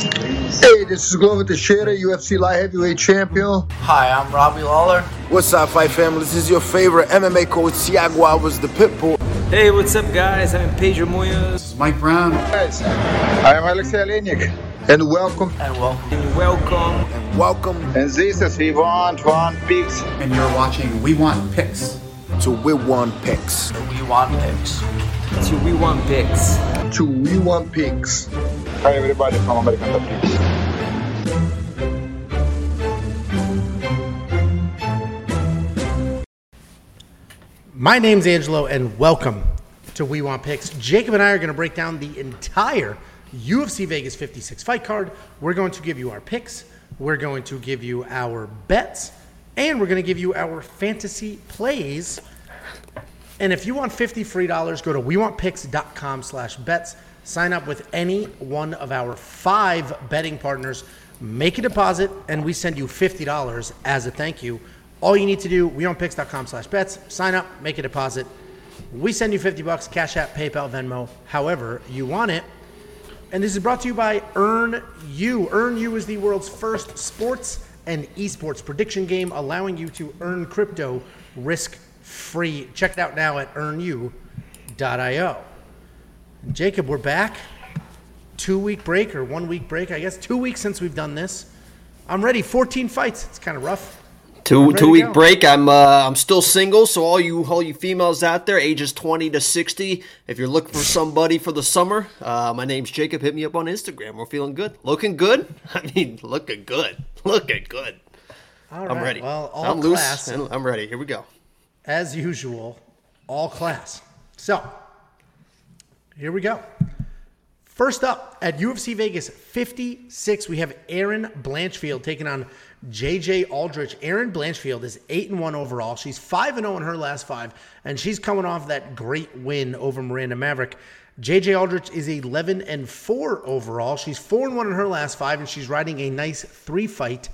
Hey, this is Glover Teixeira, UFC light heavyweight champion. Hi, I'm Robbie Lawler. What's up, fight family? This is your favorite MMA coach, Thiago Alves, the Pitbull. Hey, what's up, guys? I'm Pedro Munoz. Mike Brown. Guys, I am Aleksei Oleinik, and welcome. And welcome. And welcome. And welcome. And this is We Want One Picks. And you're watching We Want Picks. So We Want Picks. To We Want Picks. To We Want Picks. To We Want Picks. Hi, everybody from American Top Picks. My name's Angelo, and welcome to We Want Picks. Jacob and I are going to break down the entire UFC Vegas 56 fight card. We're going to give you our picks, we're going to give you our bets, and we're going to give you our fantasy plays. And if you want 50 free dollars, go to wewantpicks.com slash bets. Sign up with any one of our five betting partners. Make a deposit, and we send you $50 as a thank you. All you need to do, wewantpicks.com slash bets. Sign up, make a deposit. We send you 50 bucks, Cash App, PayPal, Venmo, however you want it. And this is brought to you by Earn You. Earn You is the world's first sports and esports prediction game, allowing you to earn crypto risk free. Check it out now at earnu.io. Jacob, we're back. Two week break or one week break, I guess. Two weeks since we've done this. I'm ready. 14 fights. It's kind of rough. Two two week break. I'm uh, I'm still single, so all you all you females out there, ages 20 to 60, if you're looking for somebody for the summer, uh, my name's Jacob. Hit me up on Instagram. We're feeling good, looking good. I mean, looking good, looking good. All right. I'm ready. Well, all I'm class, loose and I'm ready. Here we go. As usual, all class. So here we go. First up at UFC Vegas 56, we have Erin Blanchfield taking on JJ Aldrich. Erin Blanchfield is 8 and 1 overall. She's 5 and 0 in her last 5 and she's coming off that great win over Miranda Maverick. JJ Aldrich is 11 and 4 overall. She's 4 and 1 in her last 5 and she's riding a nice 3 fight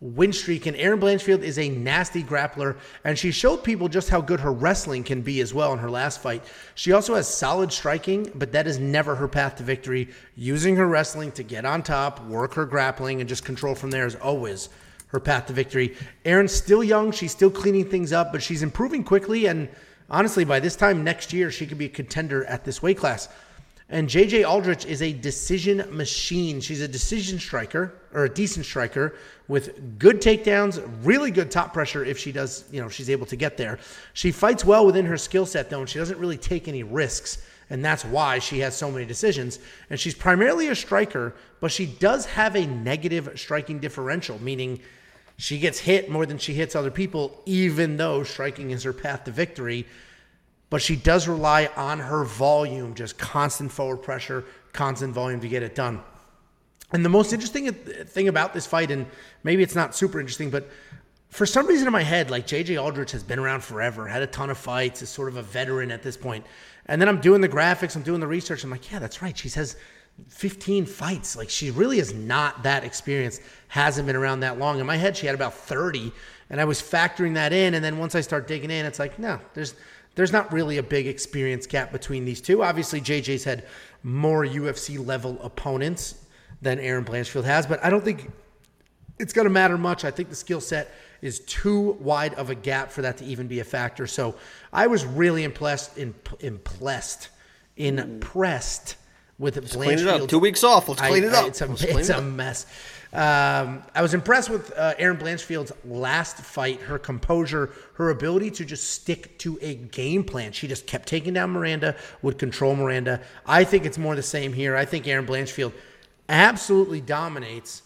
win streak. And Erin Blanchfield is a nasty grappler, and she showed people just how good her wrestling can be as well in her last fight. She also has solid striking, but that is never her path to victory. Using her wrestling to get on top, work her grappling, and just control from there is always her path to victory. Erin's still young, she's still cleaning things up, but she's improving quickly. And honestly, by this time next year, she could be a contender at this weight class. And JJ Aldrich is a decision machine. She's a decision striker or a decent striker with good takedowns, really good top pressure if she does, you know, she's able to get there. She fights well within her skill set though, and she doesn't really take any risks. And that's why she has so many decisions. And she's primarily a striker, but she does have a negative striking differential, meaning she gets hit more than she hits other people, even though striking is her path to victory but she does rely on her volume, just constant forward pressure, constant volume to get it done. And the most interesting thing about this fight, and maybe it's not super interesting, but for some reason in my head, like JJ Aldrich has been around forever, had a ton of fights, is sort of a veteran at this point. And then I'm doing the graphics, I'm doing the research. I'm like, yeah, that's right. She has 15 fights. Like she really is not that experienced, hasn't been around that long. In my head, she had about 30. And I was factoring that in. And then once I start digging in, it's like, no, there's there's not really a big experience gap between these two. Obviously, JJ's had more UFC level opponents than Erin Blanchfield has, but I don't think it's going to matter much. I think the skill set is too wide of a gap for that to even be a factor. So I was really impressed, in, impressed, impressed with Let's Blanchfield. Clean it up. Two weeks off. Let's clean I, it up. It's a, it's a mess. Um, I was impressed with uh, Erin Blanchfield's last fight, her composure, her ability to just stick to a game plan. She just kept taking down Miranda, would control Miranda. I think it's more the same here. I think Erin Blanchfield absolutely dominates.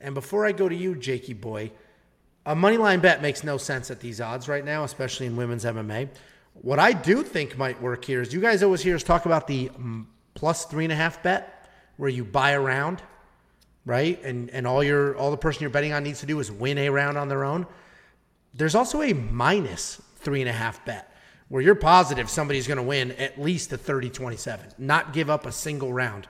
And before I go to you, Jakey boy, a money line bet makes no sense at these odds right now, especially in women's MMA. What I do think might work here is you guys always hear us talk about the mm, plus three and a half bet, where you buy a round right? And and all your all the person you're betting on needs to do is win a round on their own. There's also a minus three and a half bet where you're positive somebody's going to win at least a 30-27, not give up a single round.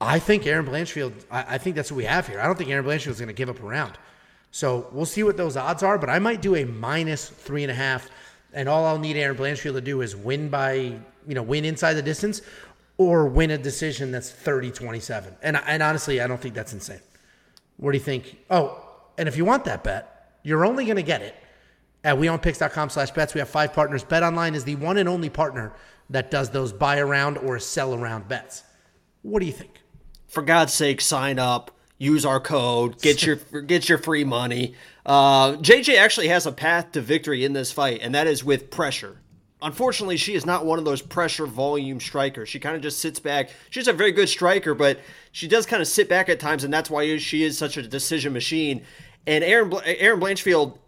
I think Erin Blanchfield. I, I think that's what we have here. I don't think Erin Blanchfield is going to give up a round. So we'll see what those odds are, but I might do a minus three and a half, and all I'll need Erin Blanchfield to do is win by you know win inside the distance, or win a decision that's 30-27. And and honestly, I don't think that's insane. What do you think? Oh, and if you want that bet, you're only going to get it at wewantpicks.com slash bets. We have five partners. Bet Online is the one and only partner that does those buy around or sell around bets. What do you think? For God's sake, sign up. Use our code. Get your get your free money. Uh, JJ actually has a path to victory in this fight, and that is with pressure. Unfortunately, she is not one of those pressure volume strikers. She kind of just sits back. She's a very good striker, but she does kind of sit back at times, and that's why she is such a decision machine. And Aaron Erin Blanchfield,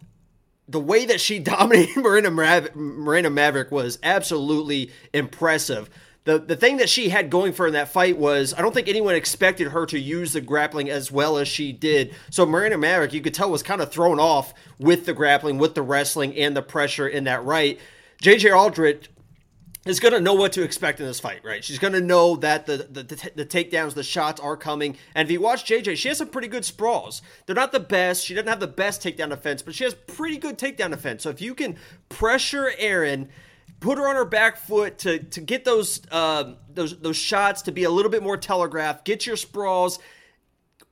the way that she dominated Marina, Mav- Marina Maverick was absolutely impressive. The, the thing that she had going for in that fight was I don't think anyone expected her to use the grappling as well as she did. So Marina Maverick, you could tell, was kind of thrown off with the grappling, with the wrestling, and the pressure in that right. JJ Aldrich is going to know what to expect in this fight, right? She's going to know that the, the, the the takedowns, the shots are coming. And if you watch JJ, she has some pretty good sprawls. They're not the best. She doesn't have the best takedown defense, but she has pretty good takedown defense. So if you can pressure Erin, put her on her back foot to to get those uh, those those shots to be a little bit more telegraphed, get your sprawls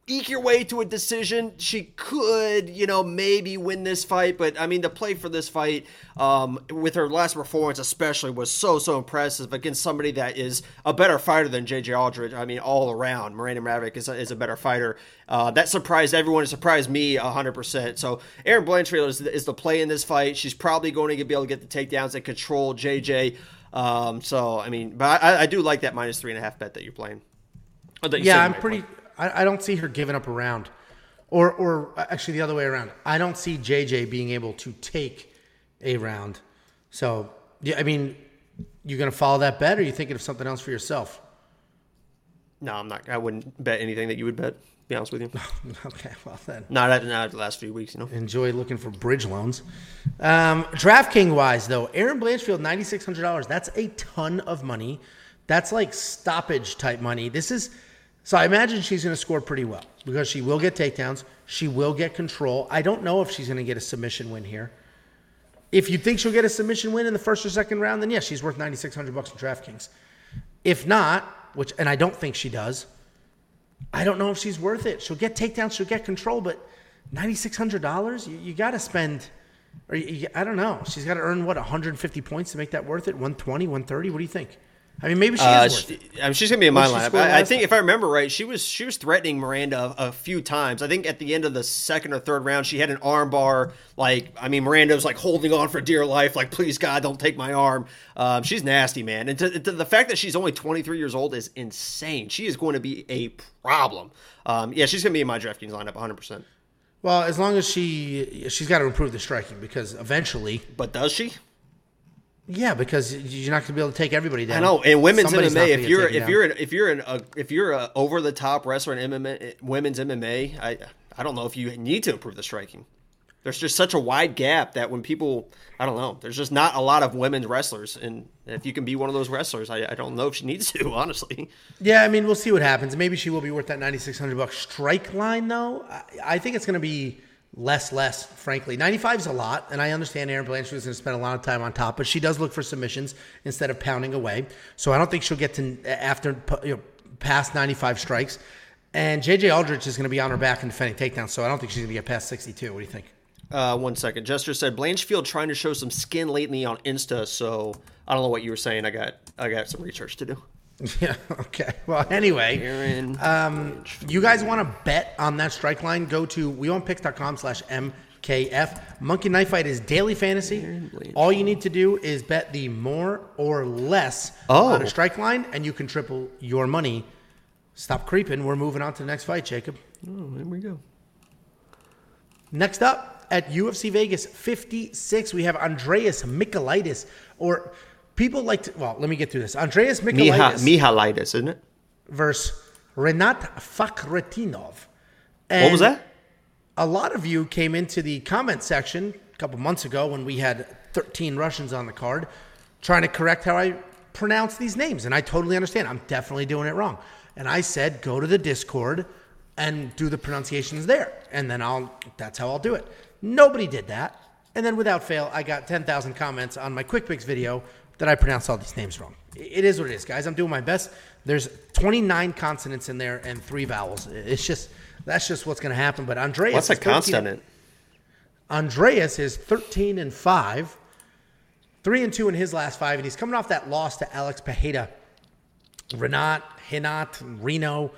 eke your way to a decision. She could, you know, maybe win this fight, but I mean, the play for this fight, um, with her last performance especially, was so so impressive against somebody that is a better fighter than JJ Aldrich. I mean, all around, Miranda Maverick is a, is a better fighter. Uh, that surprised everyone. It surprised me hundred percent. So Erin Blanchfield is, is the play in this fight. She's probably going to be able to get the takedowns and control JJ. Um, so I mean, but I, I do like that minus three and a half bet that you're playing. Yeah, I'm pretty. Play. I, I don't see her giving up a round, or or actually the other way around. I don't see JJ being able to take a round. So yeah, I mean, you're gonna follow that bet, or are you thinking of something else for yourself? No, I'm not. I wouldn't bet anything that you would bet. Be honest with you. okay, well then. Not at, not the last few weeks, you know. Enjoy looking for bridge loans. Um, DraftKings wise, though, Erin Blanchfield, ninety six hundred dollars. That's a ton of money. That's like stoppage type money. This is so I imagine she's going to score pretty well because she will get takedowns. She will get control. I don't know if she's going to get a submission win here. If you think she'll get a submission win in the first or second round, then yes, she's worth 9600 bucks in DraftKings. If not, which and I don't think she does, I don't know if she's worth it. She'll get takedowns, she'll get control, but $9600, you, you got to spend or you, I don't know. She's got to earn what 150 points to make that worth it. 120, 130. What do you think? I mean, maybe she uh, is she, I mean, she's gonna be in my lineup. I, I, think if I remember right, she was she was threatening Miranda a, a, few times. I think at the end of the second or third round, she had an armbar. Like, I mean, Miranda was like holding on for dear life, like, please God, don't take my arm. Um, she's nasty, man. And to, to the fact that she's only 23 years old is insane. She is going to be a problem. Um, yeah, she's gonna be in my DraftKings lineup 100. percent Well, as long as she she's got to improve the striking because eventually. But does she? Yeah, because you're not going to be able to take everybody down. I know. And women's Somebody's MMA, if you're if you're an, if you're an a, if you're a over the top wrestler in MMA, women's MMA, I I don't know if you need to improve the striking. There's just such a wide gap that when people, I don't know, there's just not a lot of women's wrestlers, and if you can be one of those wrestlers, I, I don't know if she needs to, honestly. Yeah, I mean, we'll see what happens. Maybe she will be worth that 9,600 bucks strike line, though. I, I think it's going to be less, less, frankly. 95 is a lot, and I understand Erin Blanchfield is going to spend a lot of time on top, but she does look for submissions instead of pounding away. So I don't think she'll get to after you know, past 95 strikes. And JJ Aldrich is going to be on her back and defending takedowns, so I don't think she's going to get past 62. What do you think? Uh, one second. Jester said Blanchfield trying to show some skin lately on Insta, so I don't know what you were saying. I got I got some research to do. Yeah. Okay. Well, anyway, um, you guys want to bet on that strike line? Go to wewantpicks.com slash MKF. Monkey Knife Fight is daily fantasy. All you need to do is bet the more or less oh. on a strike line, and you can triple your money. Stop creeping. We're moving on to the next fight, Jacob. Oh, here we go. Next up at UFC Vegas 56, we have Andreas Michailidis, or people like to, well, let me get through this. Andreas Michailidis. Miha, isn't it? Versus Renat Fakhretdinov. And what was that? A lot of you came into the comment section a couple months ago when we had 13 Russians on the card trying to correct how I pronounce these names. And I totally understand. I'm definitely doing it wrong. And I said, go to the Discord and do the pronunciations there. And then I'll, that's how I'll do it. Nobody did that. And then without fail, I got 10,000 comments on my Quick Picks video that I pronounce all these names wrong. It is what it is, guys. I'm doing my best there's 29 consonants in there and three vowels. It's just that's just what's going to happen. But Andreas, What's a is 13 consonant? Andreas is 13 and 5, 3 and 2 in his last five, and he's coming off that loss to Alex Pereira. Renat, Hinat, Reno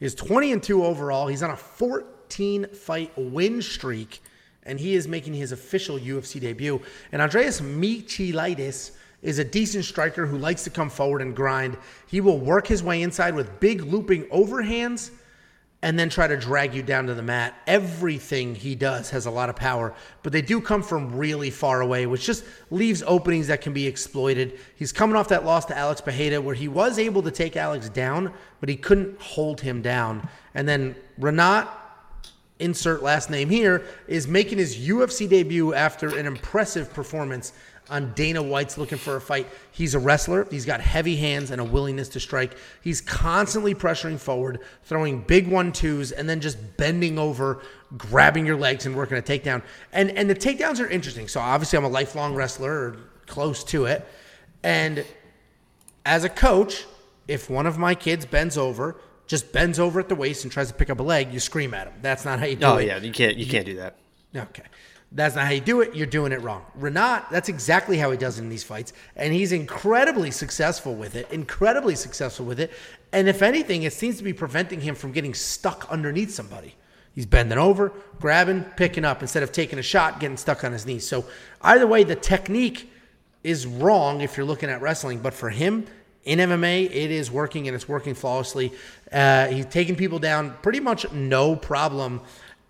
is 20 and 2 overall. He's on a 14 fight win streak, and he is making his official UFC debut. And Andreas Michilaitis is a decent striker who likes to come forward and grind. He will work his way inside with big looping overhands and then try to drag you down to the mat. Everything he does has a lot of power, but they do come from really far away, which just leaves openings that can be exploited. He's coming off that loss to Alex Pereira, where he was able to take Alex down, but he couldn't hold him down. And then Renat, insert last name here, is making his UFC debut after an impressive performance on Dana White's looking for a fight. He's a wrestler. He's got heavy hands and a willingness to strike. He's constantly pressuring forward, throwing big one twos, and then just bending over, grabbing your legs and working a takedown. And and the takedowns are interesting. So obviously I'm a lifelong wrestler or close to it. And as a coach, if one of my kids bends over, just bends over at the waist and tries to pick up a leg, you scream at him. That's not how you do Oh it. yeah, you can't you can't do that. Okay. That's not how you do it. You're doing it wrong. Renat, that's exactly how he does it in these fights. And he's incredibly successful with it, incredibly successful with it. And if anything, it seems to be preventing him from getting stuck underneath somebody. He's bending over, grabbing, picking up instead of taking a shot, getting stuck on his knees. So either way, the technique is wrong if you're looking at wrestling. But for him, in MMA, it is working and it's working flawlessly. Uh, he's taking people down pretty much no problem.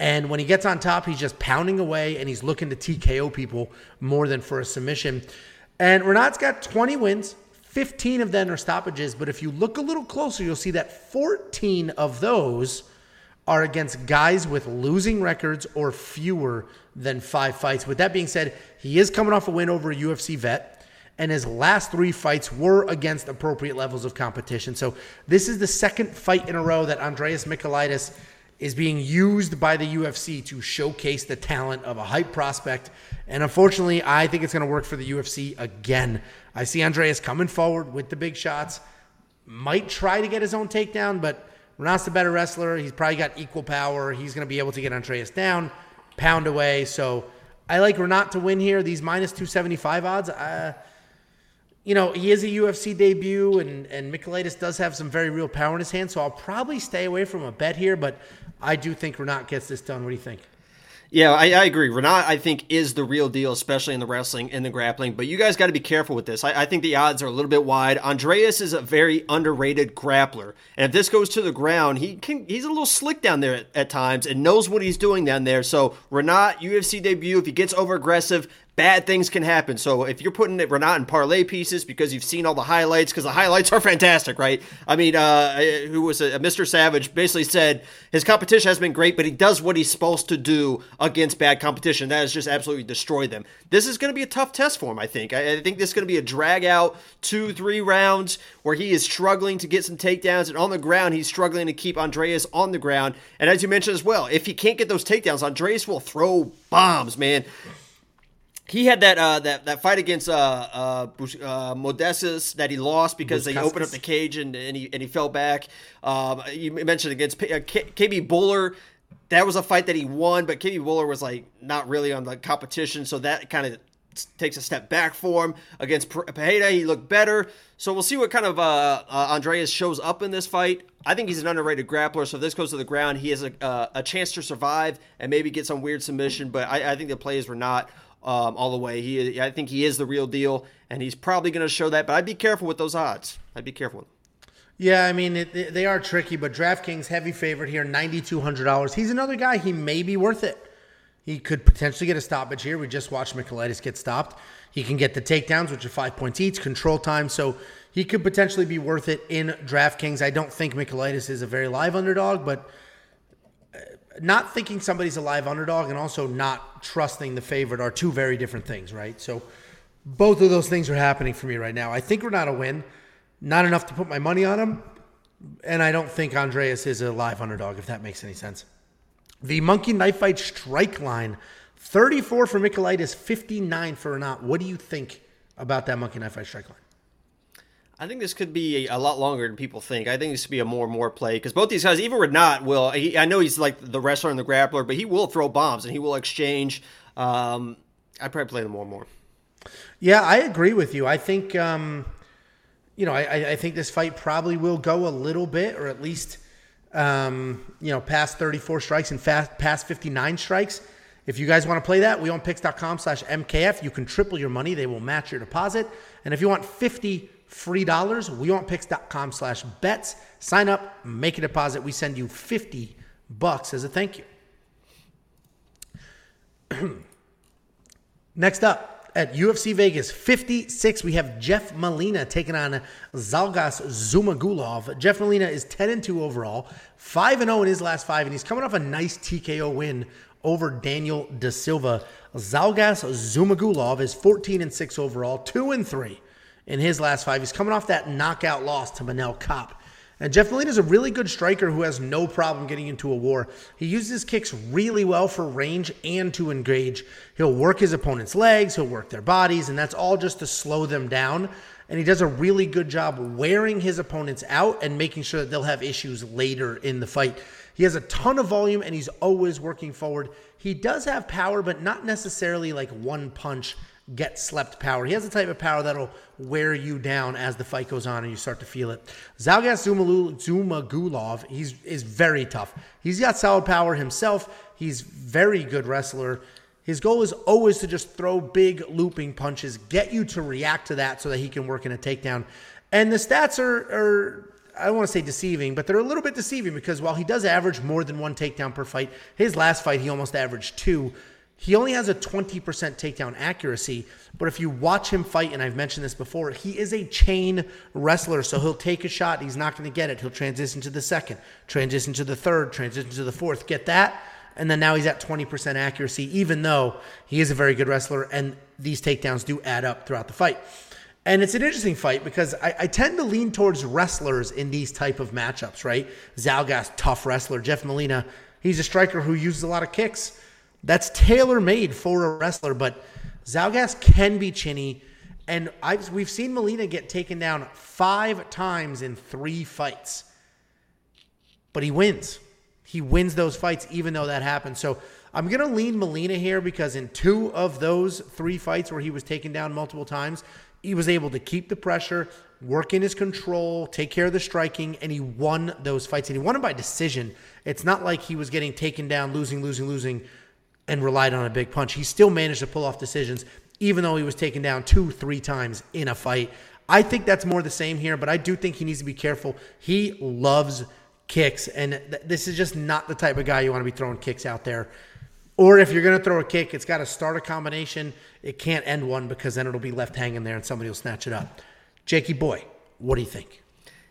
And when he gets on top, he's just pounding away and he's looking to TKO people more than for a submission. And Renat's got 20 wins, 15 of them are stoppages. But if you look a little closer, you'll see that 14 of those are against guys with losing records or fewer than five fights. With that being said, he is coming off a win over a UFC vet, and his last three fights were against appropriate levels of competition. So this is the second fight in a row that Andreas Michailidis is being used by the UFC to showcase the talent of a hype prospect. And unfortunately, I think it's going to work for the UFC again. I see Andreas coming forward with the big shots, might try to get his own takedown, but Renat's the better wrestler. He's probably got equal power. He's going to be able to get Andreas down, pound away. So I like Renat to win here. These minus 275 odds, uh, you know, he is a UFC debut, and and Michailidis does have some very real power in his hand. So I'll probably stay away from a bet here, but I do think Renat gets this done. What do you think? Yeah, I, I agree. Renat, I think, is the real deal, especially in the wrestling and the grappling. But you guys got to be careful with this. I, I think the odds are a little bit wide. Andreas is a very underrated grappler, and if this goes to the ground, he can. He's a little slick down there at, at times and knows what he's doing down there. So Renat, UFC debut, if he gets over aggressive, bad things can happen. So if you're putting it Renat in parlay pieces because you've seen all the highlights, because the highlights are fantastic, right? I mean, uh, who was a, Mr. Savage basically said his competition has been great, but he does what he's supposed to do against bad competition. That has just absolutely destroyed them. This is going to be a tough test for him, I think. I, I think this is going to be a drag out two, three rounds where he is struggling to get some takedowns, and on the ground, he's struggling to keep Andreas on the ground. And as you mentioned as well, if he can't get those takedowns, Andreas will throw bombs, man he had that uh, that that fight against uh, uh, uh, Modestas that he lost because they opened up the cage and, and he and he fell back. Um, you mentioned against P- uh, K- KB Bhullar. That was a fight that he won, but KB Bhullar was like not really on the competition, so that kind of takes a step back for him against Pereira. He looked better, so we'll see what kind of uh, uh, Andreas shows up in this fight. I think he's an underrated grappler, so if this goes to the ground, he has a, uh, a chance to survive and maybe get some weird submission. But I, I think the plays were not um, all the way. He, I think he is the real deal, and he's probably going to show that. But I'd be careful with those odds. I'd be careful. Yeah, I mean it, they are tricky, but DraftKings heavy favorite here, ninety two hundred dollars. He's another guy. He may be worth it. He could potentially get a stoppage here. We just watched Michailidis get stopped. He can get the takedowns, which are five points each, control time. So he could potentially be worth it in DraftKings. I don't think Michailidis is a very live underdog, but not thinking somebody's a live underdog and also not trusting the favorite are two very different things, right? So both of those things are happening for me right now. I think we're not a win, not enough to put my money on him, and I don't think Andreas is a live underdog, if that makes any sense. The Monkey Knife Fight strike line 34 for Michailidis, 59 for Renat. What do you think about that Monkey Knife Fight strike line? I think this could be a, a lot longer than people think. I think this could be a more and more play because both these guys, even Renat, will. He, I know he's like the wrestler and the grappler, but he will throw bombs and he will exchange. Um, I probably play them more and more. Yeah, I agree with you. I think, um, you know, I, I think this fight probably will go a little bit, or at least, um, you know, past 34 strikes and fast, past 59 strikes. If you guys want to play that, we on picks.com slash MKF. You can triple your money. They will match your deposit. And if you want 50 free dollars, we want picks.com slash bets. Sign up, make a deposit. We send you 50 bucks as a thank you. Next up at UFC Vegas 56, we have Jeff Molina taking on Zhalgas Zhumagulov. Jeff Molina is 10 and 2 overall, 5 and 0 in his last five, and he's coming off a nice TKO win over Daniel Da Silva. Zhalgas Zhumagulov is 14 and 6 overall, 2 and 3 in his last five. He's coming off that knockout loss to Manel Kape. And Jeff Molina is a really good striker who has no problem getting into a war. He uses his kicks really well for range and to engage. He'll work his opponent's legs, he'll work their bodies, and that's all just to slow them down. And he does a really good job wearing his opponents out and making sure that they'll have issues later in the fight. He has a ton of volume and he's always working forward. He does have power, but not necessarily like one punch get slept power. He has the type of power that'll wear you down as the fight goes on and you start to feel it. Zhalgas Zhumagulov, he's is very tough. He's got solid power himself. He's very good wrestler. His goal is always to just throw big looping punches, get you to react to that so that he can work in a takedown. And the stats are, are I don't want to say deceiving, but they're a little bit deceiving because while he does average more than one takedown per fight, his last fight he almost averaged two. He only has a 20% takedown accuracy, but if you watch him fight, and I've mentioned this before, he is a chain wrestler. So he'll take a shot, he's not going to get it. He'll transition to the second, transition to the third, transition to the fourth, get that. And then now he's at 20% accuracy, even though he is a very good wrestler, and these takedowns do add up throughout the fight. And it's an interesting fight because I, I, tend to lean towards wrestlers in these type of matchups, right? Zhalgas, tough wrestler. Jeff Molina, he's a striker who uses a lot of kicks. That's tailor made for a wrestler, but Zhalgas can be chinny. And I've, we've seen Molina get taken down five times in three fights, but he wins. He wins those fights, even though that happens. So I'm going to lean Molina here because in two of those three fights where he was taken down multiple times, he was able to keep the pressure, work in his control, take care of the striking, and he won those fights. And he won them by decision. It's not like he was getting taken down, losing, losing, losing and relied on a big punch. He still managed to pull off decisions, even though he was taken down two, three times in a fight. I think that's more the same here, but I do think he needs to be careful. He loves kicks, and th- this is just not the type of guy you want to be throwing kicks out there. Or if you're going to throw a kick, it's got to start a combination. It can't end one because then it'll be left hanging there and somebody will snatch it up. Jakey boy, what do you think?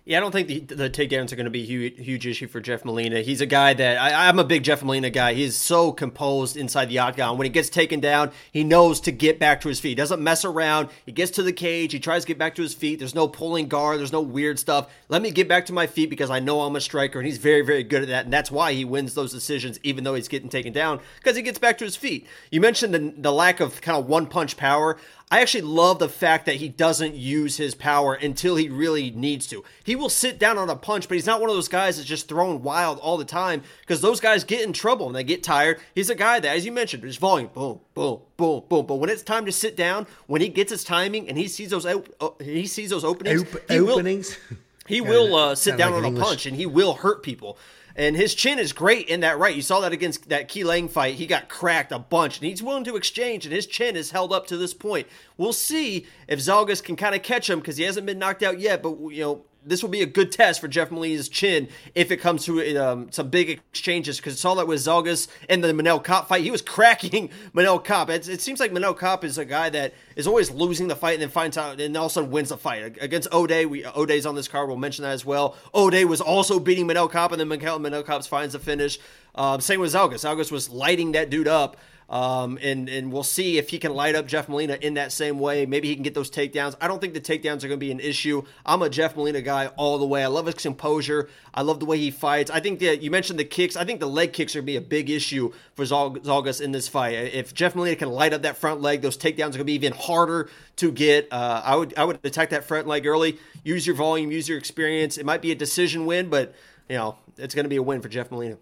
Yeah, I don't think the, the takedowns are going to be a huge, huge issue for Jeff Molina. He's a guy that I, am a big Jeff Molina guy. He's so composed inside the octagon. When he gets taken down, he knows to get back to his feet. He doesn't mess around. He gets to the cage. He tries to get back to his feet. There's no pulling guard. There's no weird stuff. Let me get back to my feet because I know I'm a striker, and he's very, very good at that. And that's why he wins those decisions, even though he's getting taken down, because he gets back to his feet. You mentioned the, the lack of kind of one punch power. I actually love the fact that he doesn't use his power until he really needs to. He will sit down on a punch, but he's not one of those guys that's just throwing wild all the time because those guys get in trouble and they get tired. He's a guy that, as you mentioned, his volume, boom, boom, boom, boom. But when it's time to sit down, when he gets his timing and he sees those op- uh, he sees those openings, Op- he openings. Will, he will uh, sit down like on a punch and he will hurt people. And his chin is great in that right. You saw that against that Key Lang fight. He got cracked a bunch, and he's willing to exchange, and his chin is held up to this point. We'll see if Zhalgas can kind of catch him because he hasn't been knocked out yet. But you know, this will be a good test for Jeff Molina's chin if it comes to um, some big exchanges. Because saw that with Zhalgas and the Manel Kape fight, he was cracking Manel Kape. It, it seems like Manel Kape is a guy that is always losing the fight and then finds out and all of a sudden wins the fight against O'Day. We O'Day's on this card. We'll mention that as well. O'Day was also beating Manel Cop and then Manel, Kape finds the finish. Um, same with Zhalgas. Zhalgas was lighting that dude up. Um, and and we'll see if he can light up Jeff Molina in that same way. Maybe he can get those takedowns. I don't think the takedowns are going to be an issue. I'm a Jeff Molina guy all the way. I love his composure. I love the way he fights. I think that you mentioned the kicks. I think the leg kicks are going to be a big issue for Zhalgas in this fight. If Jeff Molina can light up that front leg, those takedowns are going to be even harder to get. Uh, I would I would attack that front leg early. Use your volume. Use your experience. It might be a decision win, but you know it's going to be a win for Jeff Molina.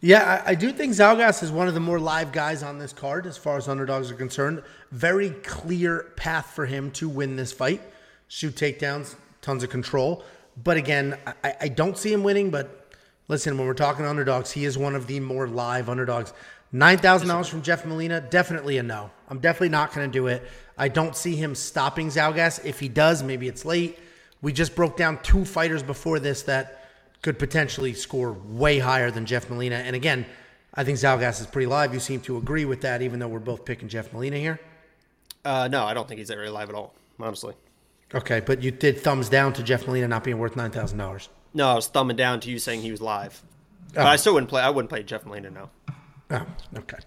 Yeah, I, I, do think Zhalgas is one of the more live guys on this card as far as underdogs are concerned. Very clear path for him to win this fight. Shoot takedowns, tons of control. But again, I, I don't see him winning. But listen, when we're talking underdogs, he is one of the more live underdogs. $9,000 from Jeff Molina, definitely a no. I'm definitely not going to do it. I don't see him stopping Zhalgas. If he does, maybe it's late. We just broke down two fighters before this that could potentially score way higher than Jeff Molina. And again, I think Zhalgas is pretty live. You seem to agree with that, even though we're both picking Jeff Molina here. Uh, no, I don't think he's that very live at all, honestly. Okay, but you did thumbs down to Jeff Molina not being worth nine thousand dollars. No, I was thumbing down to you saying he was live. Oh. But I still wouldn't play. I wouldn't play Jeff Molina now. Oh, okay.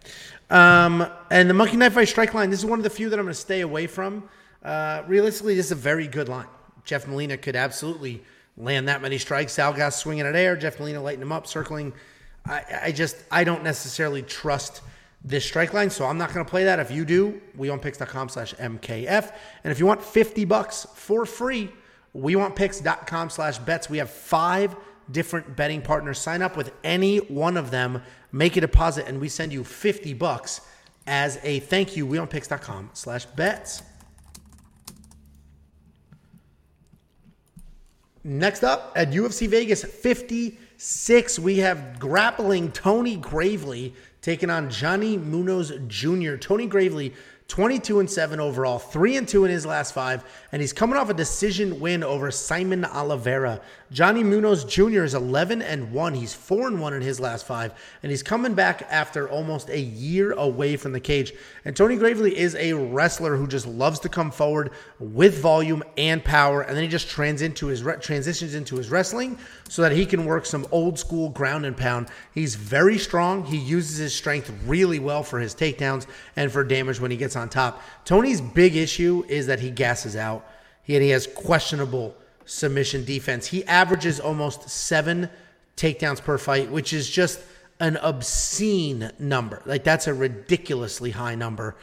Um, and the Monkey Knife Fight strike line. This is one of the few that I'm going to stay away from. Uh, realistically, this is a very good line. Jeff Molina could absolutely land that many strikes. Zhalgas swinging at air, Jeff Molina lighting him up, circling. I, I just I don't necessarily trust this strike line, so I'm not going to play that. If you do, wewantpicks.com slash MKF. And if you want 50 bucks for free, wewantpicks.com slash bets. We have five different betting partners. Sign up with any one of them, make a deposit, and we send you 50 bucks as a thank you. Wewantpicks.com slash bets. Next up at UFC Vegas 56, we have grappling Tony Gravely taking on Johnny Munoz Jr. Tony Gravely 22 and 7 overall, 3 and 2 in his last 5, and he's coming off a decision win over Saimon Oliveira. Johnny Munoz Jr. is 11 and 1. He's 4 and 1 in his last 5, and he's coming back after almost a year away from the cage. And Tony Gravely is a wrestler who just loves to come forward with volume and power, and then he just trans into his transitions into his wrestling so that he can work some old school ground and pound. He's very strong. He uses his strength really well for his takedowns and for damage when he gets on top. Tony's big issue is that he gasses out. and he has questionable submission defense. He averages almost seven takedowns per fight, which is just an obscene number. Like that's a ridiculously high number.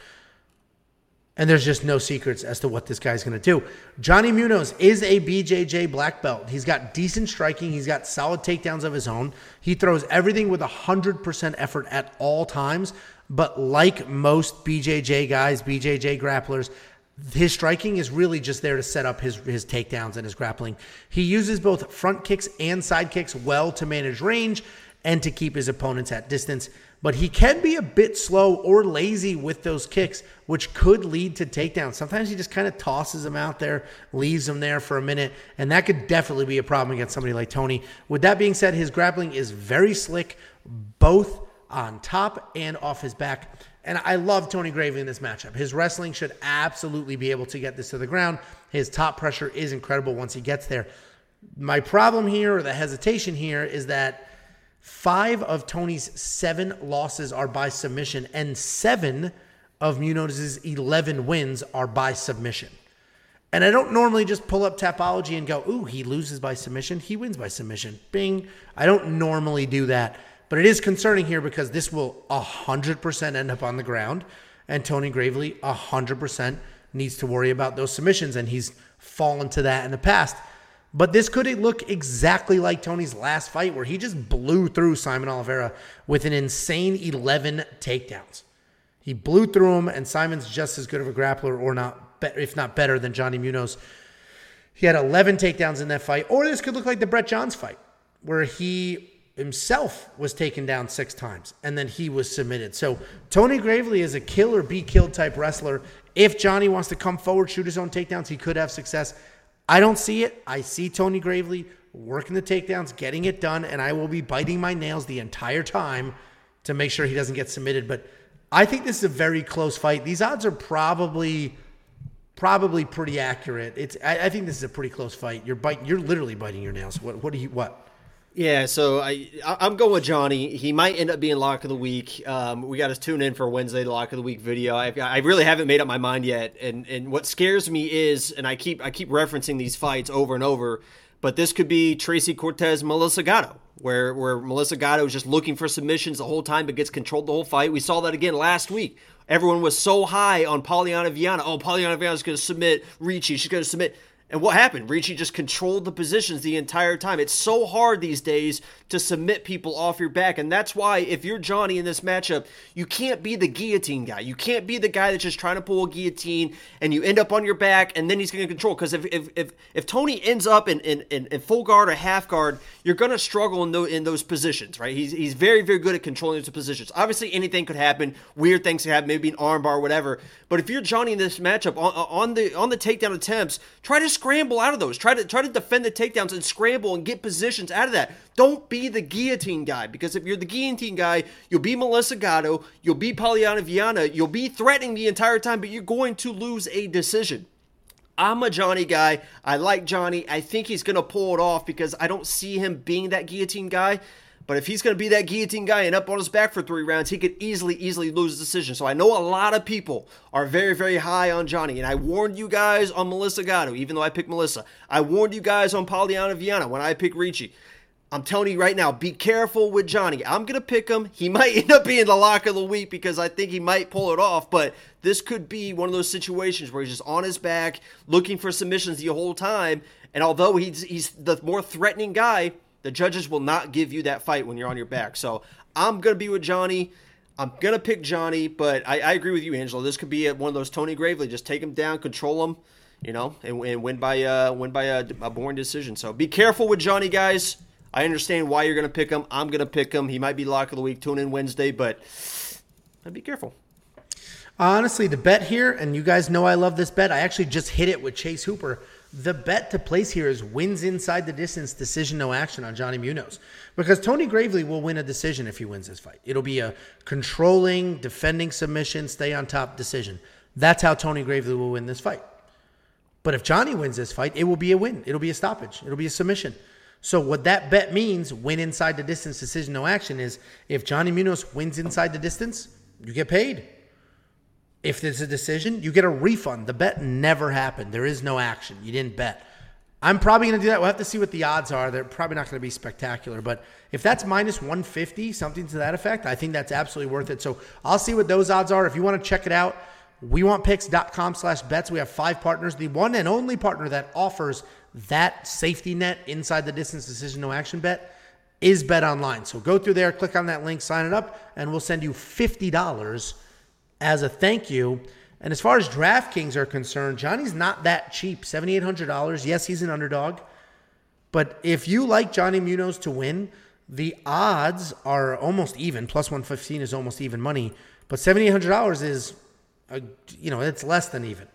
And there's just no secrets as to what this guy's going to do. Johnny Munoz is a BJJ black belt. He's got decent striking. He's got solid takedowns of his own. He throws everything with 100% effort at all times. But like most BJJ guys, BJJ grapplers, his striking is really just there to set up his his takedowns and his grappling. He uses both front kicks and side kicks well to manage range and to keep his opponents at distance. But he can be a bit slow or lazy with those kicks, which could lead to takedowns. Sometimes he just kind of tosses them out there, leaves them there for a minute, and that could definitely be a problem against somebody like Tony. With that being said, his grappling is very slick, both on top and off his back. And I love Tony Gravely in this matchup. His wrestling should absolutely be able to get this to the ground. His top pressure is incredible once he gets there. My problem here, or the hesitation here, is that five of Tony's seven losses are by submission, and seven of Munoz's 11 wins are by submission. And I don't normally just pull up Tapology and go, ooh, he loses by submission. He wins by submission. Bing. I don't normally do that. But it is concerning here because this will 100% end up on the ground. And Tony Gravely 100% needs to worry about those submissions. And he's fallen to that in the past. But this could look exactly like Tony's last fight where he just blew through Saimon Oliveira with an insane 11 takedowns. He blew through him, and Saimon's just as good of a grappler, or not, if not better, than Johnny Munoz. He had 11 takedowns in that fight. Or this could look like the Brett Johns fight, where he himself was taken down six times and then he was submitted. So Tony Gravely is a kill or be killed type wrestler. If Johnny wants to come forward, shoot his own takedowns, he could have success. I don't see it. I see Tony Gravely working the takedowns, getting it done, and I will be biting my nails the entire time to make sure he doesn't get submitted. But I think this is a very close fight. These odds are probably probably pretty accurate. It's I, I think this is a pretty close fight. You're biting you're literally biting your nails. What what do you what? Yeah, so I I'm going with Johnny. He might end up being lock of the week. Um, we got to tune in for Wednesday, the lock of the week video. I, I really haven't made up my mind yet, and and what scares me is, and I keep I keep referencing these fights over and over, but this could be Tracy Cortez, Melissa Gatto, where where Melissa Gatto is just looking for submissions the whole time, but gets controlled the whole fight. We saw that again last week. Everyone was so high on Polyana Viana. Oh, Polyana Viana's going to submit Ricci. She's going to submit. And what happened? Ricci just controlled the positions the entire time. It's so hard these days to submit people off your back. And that's why, if you're Johnny in this matchup, you can't be the guillotine guy. You can't be the guy that's just trying to pull a guillotine and you end up on your back and then he's going to control. Because if, if, if, if Tony ends up in, in, in, full guard or half guard, you're going to struggle in, those in those positions, right? He's, he's very, very good at controlling those positions. Obviously, anything could happen. Weird things could happen, maybe an armbar, whatever. But if you're Johnny in this matchup, on, on the on the takedown attempts, try to scramble out of those. Try to try to defend the takedowns and scramble and get positions out of that. Don't be the guillotine guy because if you're the guillotine guy, you'll be Melissa Gatto, you'll be Polyana Viana, you'll be threatening the entire time, but you're going to lose a decision. I'm a Johnny guy. I like Johnny. I think he's going to pull it off because I don't see him being that guillotine guy. But if he's going to be that guillotine guy and up on his back for three rounds, he could easily, easily lose the decision. So I know a lot of people are very, very high on Johnny. And I warned you guys on Melissa Gatto, even though I picked Melissa. I warned you guys on Polyana Viana when I picked Ricci. I'm telling you right now, be careful with Johnny. I'm going to pick him. He might end up being the lock of the week because I think he might pull it off, but this could be one of those situations where he's just on his back looking for submissions the whole time. And although he's he's the more threatening guy, the judges will not give you that fight when you're on your back. So I'm going to be with Johnny. I'm going to pick Johnny, but I, I agree with you, Angelo. This could be one of those Tony Gravely. Just take him down, control him, you know, and, and win by uh, win by a, a boring decision. So be careful with Johnny, guys. I understand why you're going to pick him. I'm going to pick him. He might be lock of the week. Tune in Wednesday, but be careful. Honestly, the bet here, and you guys know I love this bet. I actually just hit it with Chase Hooper. The bet to place here is wins inside the distance, decision, no action on Johnny Munoz. Because Tony Gravely will win a decision if he wins this fight. It'll be a controlling, defending submission, stay on top decision. That's how Tony Gravely will win this fight. But if Johnny wins this fight, it will be a win. It'll be a stoppage. It'll be a submission. So what that bet means, win inside the distance, decision, no action, is if Johnny Munoz wins inside the distance, you get paid. If there's a decision, you get a refund. The bet never happened. There is no action. You didn't bet. I'm probably going to do that. We'll have to see what the odds are. They're probably not going to be spectacular. But if that's minus 150, something to that effect, I think that's absolutely worth it. So I'll see what those odds are. If you want to check it out, wewantpicks.com slash bets. We have five partners. The one and only partner that offers that safety net inside the distance decision no action bet is Bet Online. So go through there, click on that link, sign it up, and we'll send you $50 as a thank you. And as far as DraftKings are concerned, Johnny's not that cheap $7,800. Yes, he's an underdog. But if you like Johnny Munoz to win, the odds are almost even. Plus 115 is almost even money. But $7,800 is, a, you know, it's less than even.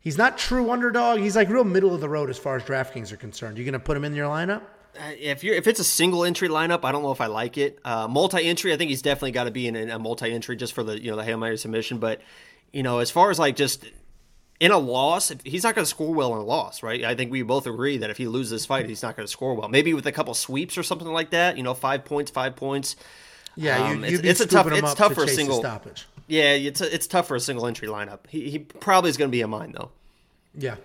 He's not true underdog. He's like real middle of the road as far as DraftKings are concerned. You're going to put him in your lineup? Uh, if you're if it's a single entry lineup, I don't know if I like it. Uh, multi entry, I think he's definitely got to be in a multi entry just for the you know the hail mary submission. But you know, as far as like just in a loss, he's not going to score well in a loss, right? I think we both agree that if he loses this fight, he's not going to score well. Maybe with a couple sweeps or something like that. You know, five points, five points. Yeah, Um, you, it's, it's a tough. It's tough for a single stoppage. Yeah, it's a, it's tough for a single entry lineup. He, he probably is going to be in mine though. Yeah.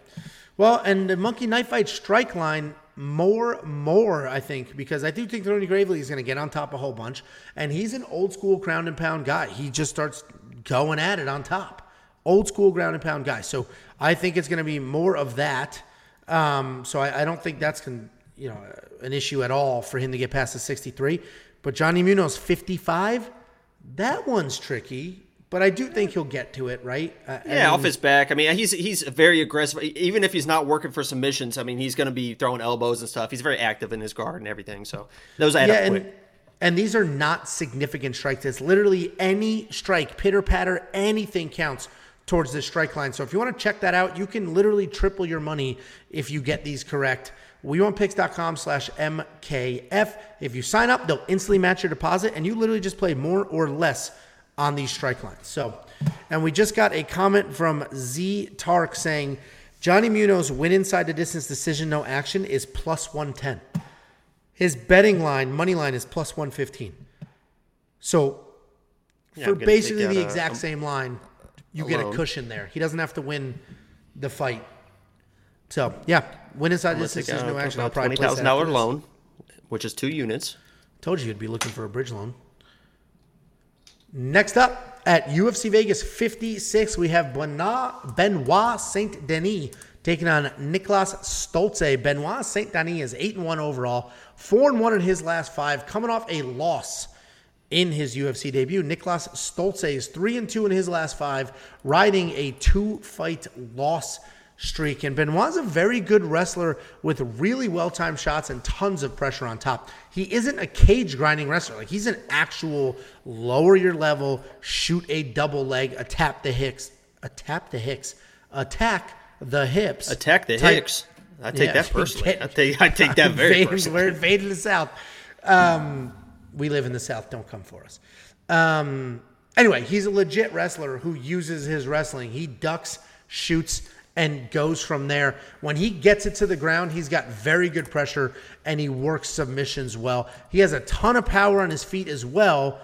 Well, and the Monkey Knife Fight strike line more, more, I think, because I do think Tony Gravely is going to get on top a whole bunch. And he's an old school ground and pound guy. He just starts going at it on top. Old school ground and pound guy. So I think it's going to be more of that. Um, so I, I don't think that's con, you know an issue at all for him to get past the 63. But Johnny Munoz 55, that one's tricky. But I do think he'll get to it, right? Uh, Yeah, off his back. I mean, he's he's very aggressive. Even if he's not working for submissions, I mean, he's going to be throwing elbows and stuff. He's very active in his guard and everything. So those add yeah, up and, quick. and these are not significant strikes. It's literally any strike, pitter patter, anything counts towards this strike line. So if you want to check that out, you can literally triple your money if you get these correct. WeWantPicks.com slash MKF. If you sign up, they'll instantly match your deposit, and you literally just play more or less on these strike lines. So, and we just got a comment from Z Tark saying Johnny Munoz win inside the distance decision, no action is plus 110. His betting line, money line, is plus one fifteen. So Yeah, for basically the uh, exact um, same line, you get a cushion there. He doesn't have to win the fight. So yeah, win inside this take decision, no action. I'll probably twenty thousand dollar loan, which is two units. Told you you'd be looking for a bridge loan. Next up at UFC Vegas 56, we have Benoit, Saint Denis taking on Nicolas Stolze. Benoit Saint Denis is 8 and 1 overall, 4 and 1 in his last five, coming off a loss in his UFC debut. Nicolas Stolze is 3 and 2 in his last five, riding a two fight loss streak. And Benoit's a very good wrestler with really well timed shots and tons of pressure on top. He isn't a cage grinding wrestler. Like he's an actual lower your level, shoot a double leg, attack the hicks, attack the hicks, attack the hips. Attack the type- Hicks. I take Yeah, that personally. I take I take that very Invading- personally. We're invading the South. Um, we live in the South. Don't come for us. Um, anyway, he's a legit wrestler who uses his wrestling. He ducks, shoots, and goes from there. When he gets it to the ground, he's got very good pressure and he works submissions well. He has a ton of power on his feet as well,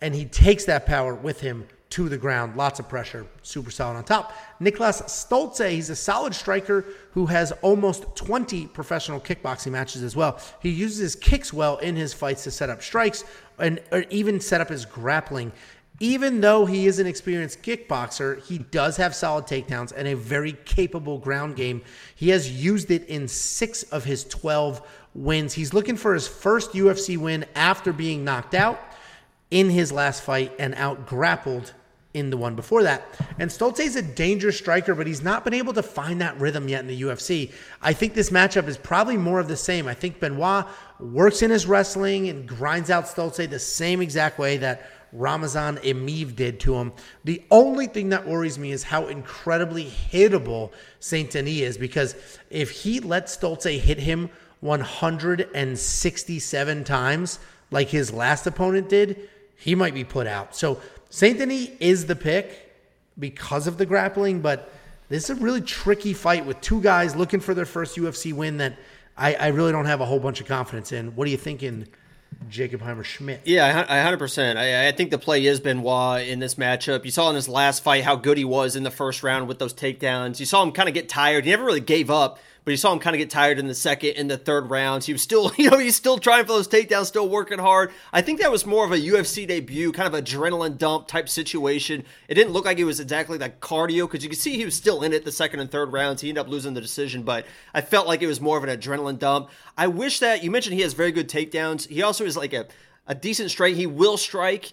and he takes that power with him to the ground. Lots of pressure, super solid on top. Niklas Stolze, he's a solid striker who has almost 20 professional kickboxing matches as well. He uses his kicks well in his fights to set up strikes and even set up his grappling. Even though he is an experienced kickboxer, he does have solid takedowns and a very capable ground game. He has used it in six of his 12 wins. He's looking for his first UFC win after being knocked out in his last fight and out grappled in the one before that. And Stolze is a dangerous striker, but he's not been able to find that rhythm yet in the UFC. I think this matchup is probably more of the same. I think Benoit works in his wrestling and grinds out Stolze the same exact way that Ramazan Emeev did to him. The only thing that worries me is how incredibly hittable Saint Denis is because if he lets Stolze hit him 167 times like his last opponent did, he might be put out. So Saint Denis is the pick because of the grappling, but this is a really tricky fight with two guys looking for their first UFC win that I, I really don't have a whole bunch of confidence in. What are you thinking, Jacob Heimer Schmidt? Yeah, I hundred percent. I, I think the play is Benoit in this matchup. You saw in his last fight how good he was in the first round with those takedowns. You saw him kind of get tired. He never really gave up, but you saw him kind of get tired in the second and the third rounds. He was still, you know, he's still trying for those takedowns, still working hard. I think that was more of a UFC debut, kind of adrenaline dump type situation. It didn't look like it was exactly like cardio because you could see he was still in it the second and third rounds. He ended up losing the decision, but I felt like it was more of an adrenaline dump. I wish that you mentioned he has very good takedowns. He also is like a a decent strike. He will strike,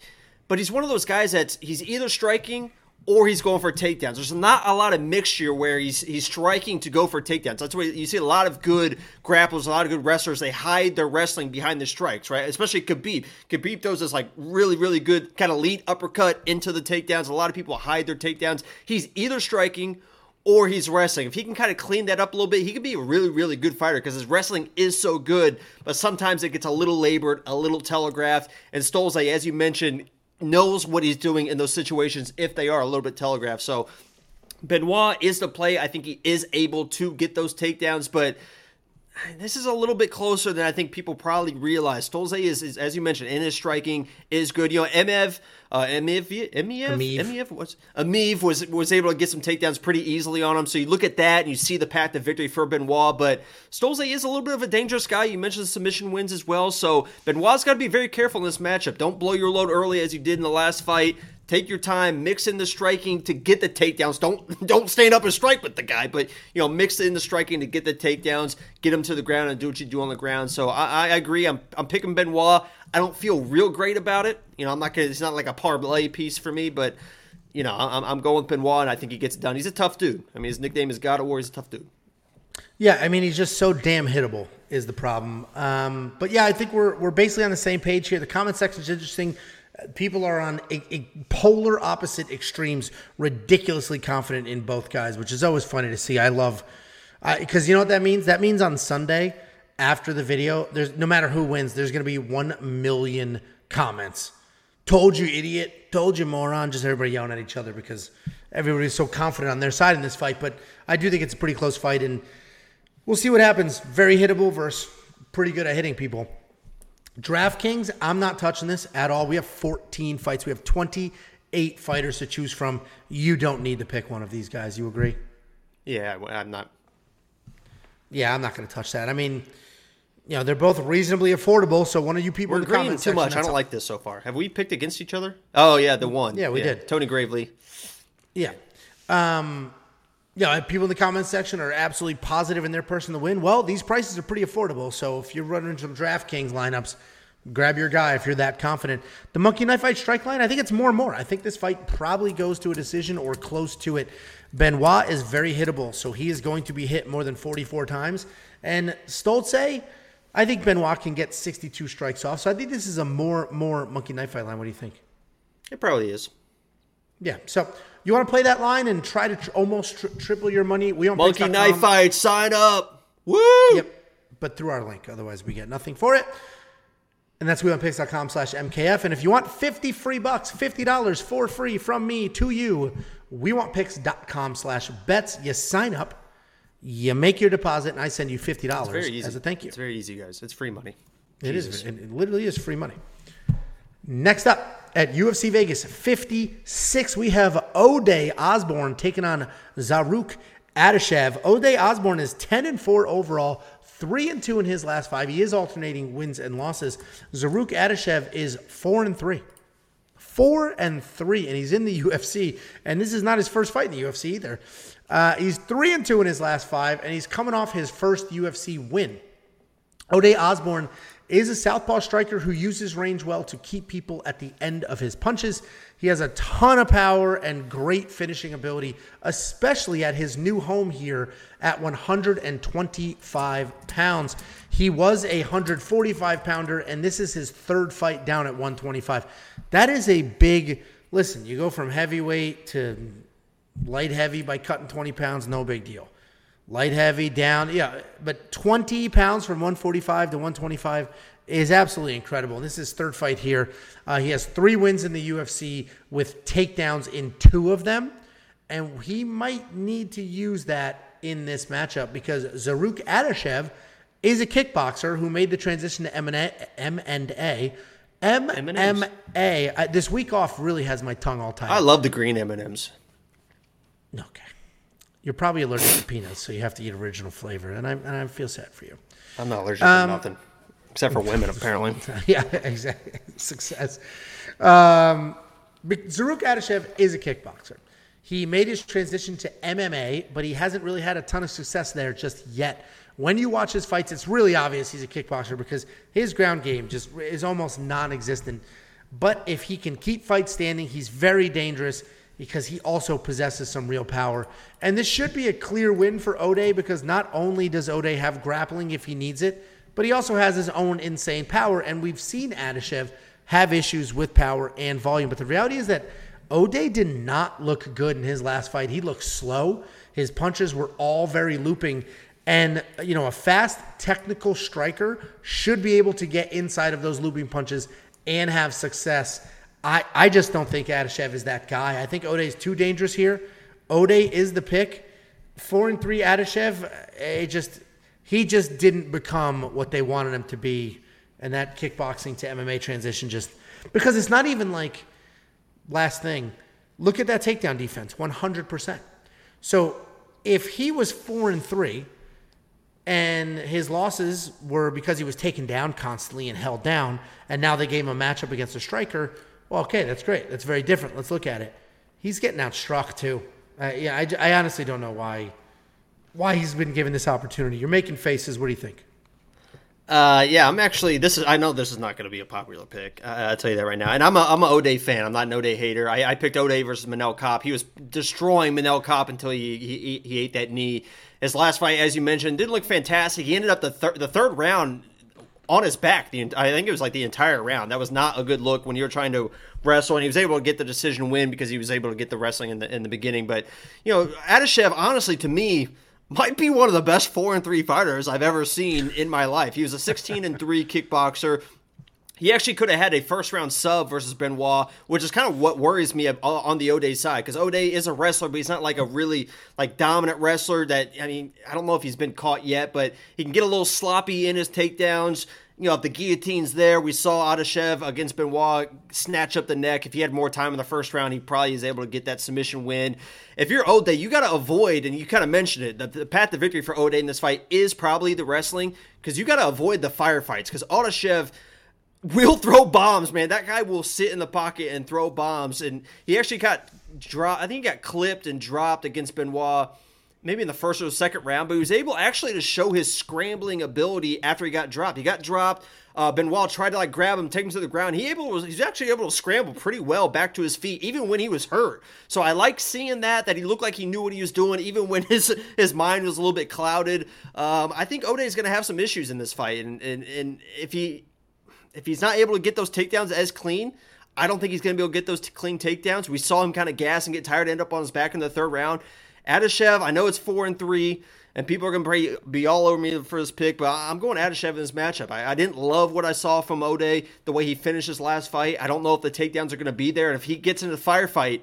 but he's one of those guys that he's either striking or he's going for takedowns. There's not a lot of mixture where he's he's striking to go for takedowns. That's why you see a lot of good grapplers, a lot of good wrestlers. They hide their wrestling behind the strikes, right? Especially Khabib. Khabib throws this like really really good kind of lead uppercut into the takedowns. A lot of people hide their takedowns. He's either striking or he's wrestling. If he can kind of clean that up a little bit, he could be a really, really good fighter because his wrestling is so good, but sometimes it gets a little labored, a little telegraphed. And Stolze, as you mentioned, knows what he's doing in those situations if they are a little bit telegraphed. So Benoit is the play. I think he is able to get those takedowns, but this is a little bit closer than I think people probably realize. Stolze is, is as you mentioned, in his striking is good. You know, Emeev, uh, Emeev, Amiv. Was was was able to get some takedowns pretty easily on him. So you look at that and you see the path to victory for Benoit. But Stolze is a little bit of a dangerous guy. You mentioned the submission wins as well. So Benoit's got to be very careful in this matchup. Don't blow your load early as you did in the last fight. Take your time, mix in the striking to get the takedowns. Don't don't stand up and strike with the guy, but you know mix in the striking to get the takedowns, get him to the ground, and do what you do on the ground. So I, I agree. I'm I'm picking Benoit. I don't feel real great about it. You know, I'm not gonna. It's not like a parlay piece for me, but you know, I'm, I'm going with Benoit, and I think he gets it done. He's a tough dude. I mean, his nickname is God of War. He's a tough dude. Yeah, I mean he's just so damn hittable is the problem. Um, but yeah, I think we're we're basically on the same page here. The comment section is interesting. People are on a, a polar opposite extremes, ridiculously confident in both guys, which is always funny to see. I love because you know what that means. That means on Sunday after the video, there's no matter who wins, there's going to be one million comments. Told you, idiot. Told you, moron. Just everybody yelling at each other because everybody's so confident on their side in this fight. But I do think it's a pretty close fight, and we'll see what happens. Very hittable versus pretty good at hitting people. DraftKings, I'm not touching this at all. We have 14 fights. We have 28 fighters to choose from. You don't need to pick one of these guys. You agree? Yeah, I'm not. Yeah, I'm not going to touch that. I mean, you know, they're both reasonably affordable. So one of you people We're in the agreeing too section, much. I don't all- like this so far. Have we picked against each other? Oh yeah, the one. Yeah, we did. Tony Gravely. Yeah. Um, yeah, people in the comments section are absolutely positive in their person to win. Well, these prices are pretty affordable. So if you're running some DraftKings lineups, grab your guy if you're that confident. The Monkey Knife Fight strike line, I think it's more and more. I think this fight probably goes to a decision or close to it. Benoit is very hittable, so he is going to be hit more than 44 times. And Stolze, I think Benoit can get 62 strikes off. So I think this is a more more Monkey Knife Fight line. What do you think? It probably is. Yeah. So you want to play that line and try to tr- almost tri- triple your money? We on Monkey. Knife Fight. Sign up. Woo! Yep. But through our link. Otherwise, we get nothing for it. And that's wewantpicks.com slash MKF. And if you want 50 free bucks, $50 for free from me to you, wewantpicks.com slash bets. You sign up, you make your deposit, and I send you $50 Very easy. as a thank you. It's very easy, guys. It's free money. It is. It, it literally is free money. Next up at UFC Vegas 56, we have Ode Osbourne taking on Zarrukh Adashev. Ode Osbourne is 10 and 4 overall, 3 and 2 in his last five. He is alternating wins and losses. Zarrukh Adashev is 4 and 3. Four and three, and he's in the UFC. And this is not his first fight in the UFC either. Uh, he's three and two in his last five, and he's coming off his first UFC win. Ode Osbourne is a southpaw striker who uses range well to keep people at the end of his punches. He has a ton of power and great finishing ability, especially at his new home here at 125 pounds. He was a 145 pounder, and this is his third fight down at 125. That is a big listen. You go from heavyweight to light heavy by cutting 20 pounds, no big deal light heavy down yeah but 20 pounds from 145 to 125 is absolutely incredible this is third fight here uh, he has three wins in the ufc with takedowns in two of them and he might need to use that in this matchup because zarrukh adashev is a kickboxer who made the transition to M&A, M&A. MMA. I, this week off really has my tongue all tied. I love the green M and M's. Okay. You're probably allergic to peanuts, so you have to eat original flavor, and I and I feel sad for you. I'm not allergic Um, to nothing except for women, apparently. yeah, exactly. Success. Um, Zarrukh Adashev is a kickboxer. He made his transition to MMA, but he hasn't really had a ton of success there just yet. When you watch his fights, it's really obvious he's a kickboxer because his ground game just is almost non-existent. But if he can keep fights standing, he's very dangerous because he also possesses some real power. And this should be a clear win for Ode because not only does Ode have grappling if he needs it, but he also has his own insane power. And we've seen Adashev have issues with power and volume. But the reality is that Ode did not look good in his last fight. He looked slow. His punches were all very looping. And, you know, a fast technical striker should be able to get inside of those looping punches and have success. I, I just don't think Adashev is that guy. I think Ode is too dangerous here. Ode is the pick. Four and three Adashev, it eh, just he just didn't become what they wanted him to be. And that kickboxing to MMA transition just because it's not even like last thing. Look at that takedown defense, 100%. So if he was four and three, and his losses were because he was taken down constantly and held down, and now they gave him a matchup against a striker. Well, okay, that's great. That's very different. Let's look at it. He's getting outstruck too. Uh, yeah, I, I honestly don't know why why he's been given this opportunity. You're making faces. What do you think? Uh, yeah, I'm actually. This is. I know this is not going to be a popular pick. Uh, I'll tell you that right now. And I'm a I'm a Ode fan. I'm not an Ode hater. I, I picked Ode versus Manel Kape. He was destroying Manel Kape until he, he he ate that knee. His last fight, as you mentioned, didn't look fantastic. He ended up the third the third round on his back. The I think it was like the entire round. That was not a good look when you're trying to wrestle. And he was able to get the decision win because he was able to get the wrestling in the in the beginning. But you know, Adashev, honestly, to me might be one of the best four and three fighters I've ever seen in my life. He was a 16 and three kickboxer. He actually could have had a first round sub versus Benoit, which is kind of what worries me on the Ode side because Ode is a wrestler, but he's not like a really like dominant wrestler. That I mean, I don't know if he's been caught yet, but he can get a little sloppy in his takedowns. You know, if the guillotine's there, we saw Adashev against Benoit snatch up the neck. If he had more time in the first round, he probably is able to get that submission win. If you're Ode, you got to avoid, and you kind of mentioned it, the, the path to victory for Ode in this fight is probably the wrestling because you got to avoid the firefights because Adashev – will throw bombs, man. That guy will sit in the pocket and throw bombs. And he actually got dropped. I think he got clipped and dropped against Benoit, maybe in the first or second round. But he was able actually to show his scrambling ability after he got dropped. He got dropped. Uh, Benoit tried to like grab him, take him to the ground. He able he's actually able to scramble pretty well back to his feet, even when he was hurt. So I like seeing that that he looked like he knew what he was doing, even when his his mind was a little bit clouded. Um, I think Ode is going to have some issues in this fight, and, and and if he if he's not able to get those takedowns as clean, I don't think he's going to be able to get those clean takedowns. We saw him kind of gas and get tired, end up on his back in the third round. Adashev, I know it's four and three, and people are going to be all over me for this pick, but I'm going Adashev in this matchup. I, I, didn't love what I saw from Ode, the way he finished his last fight. I don't know if the takedowns are going to be there, and if he gets into the firefight,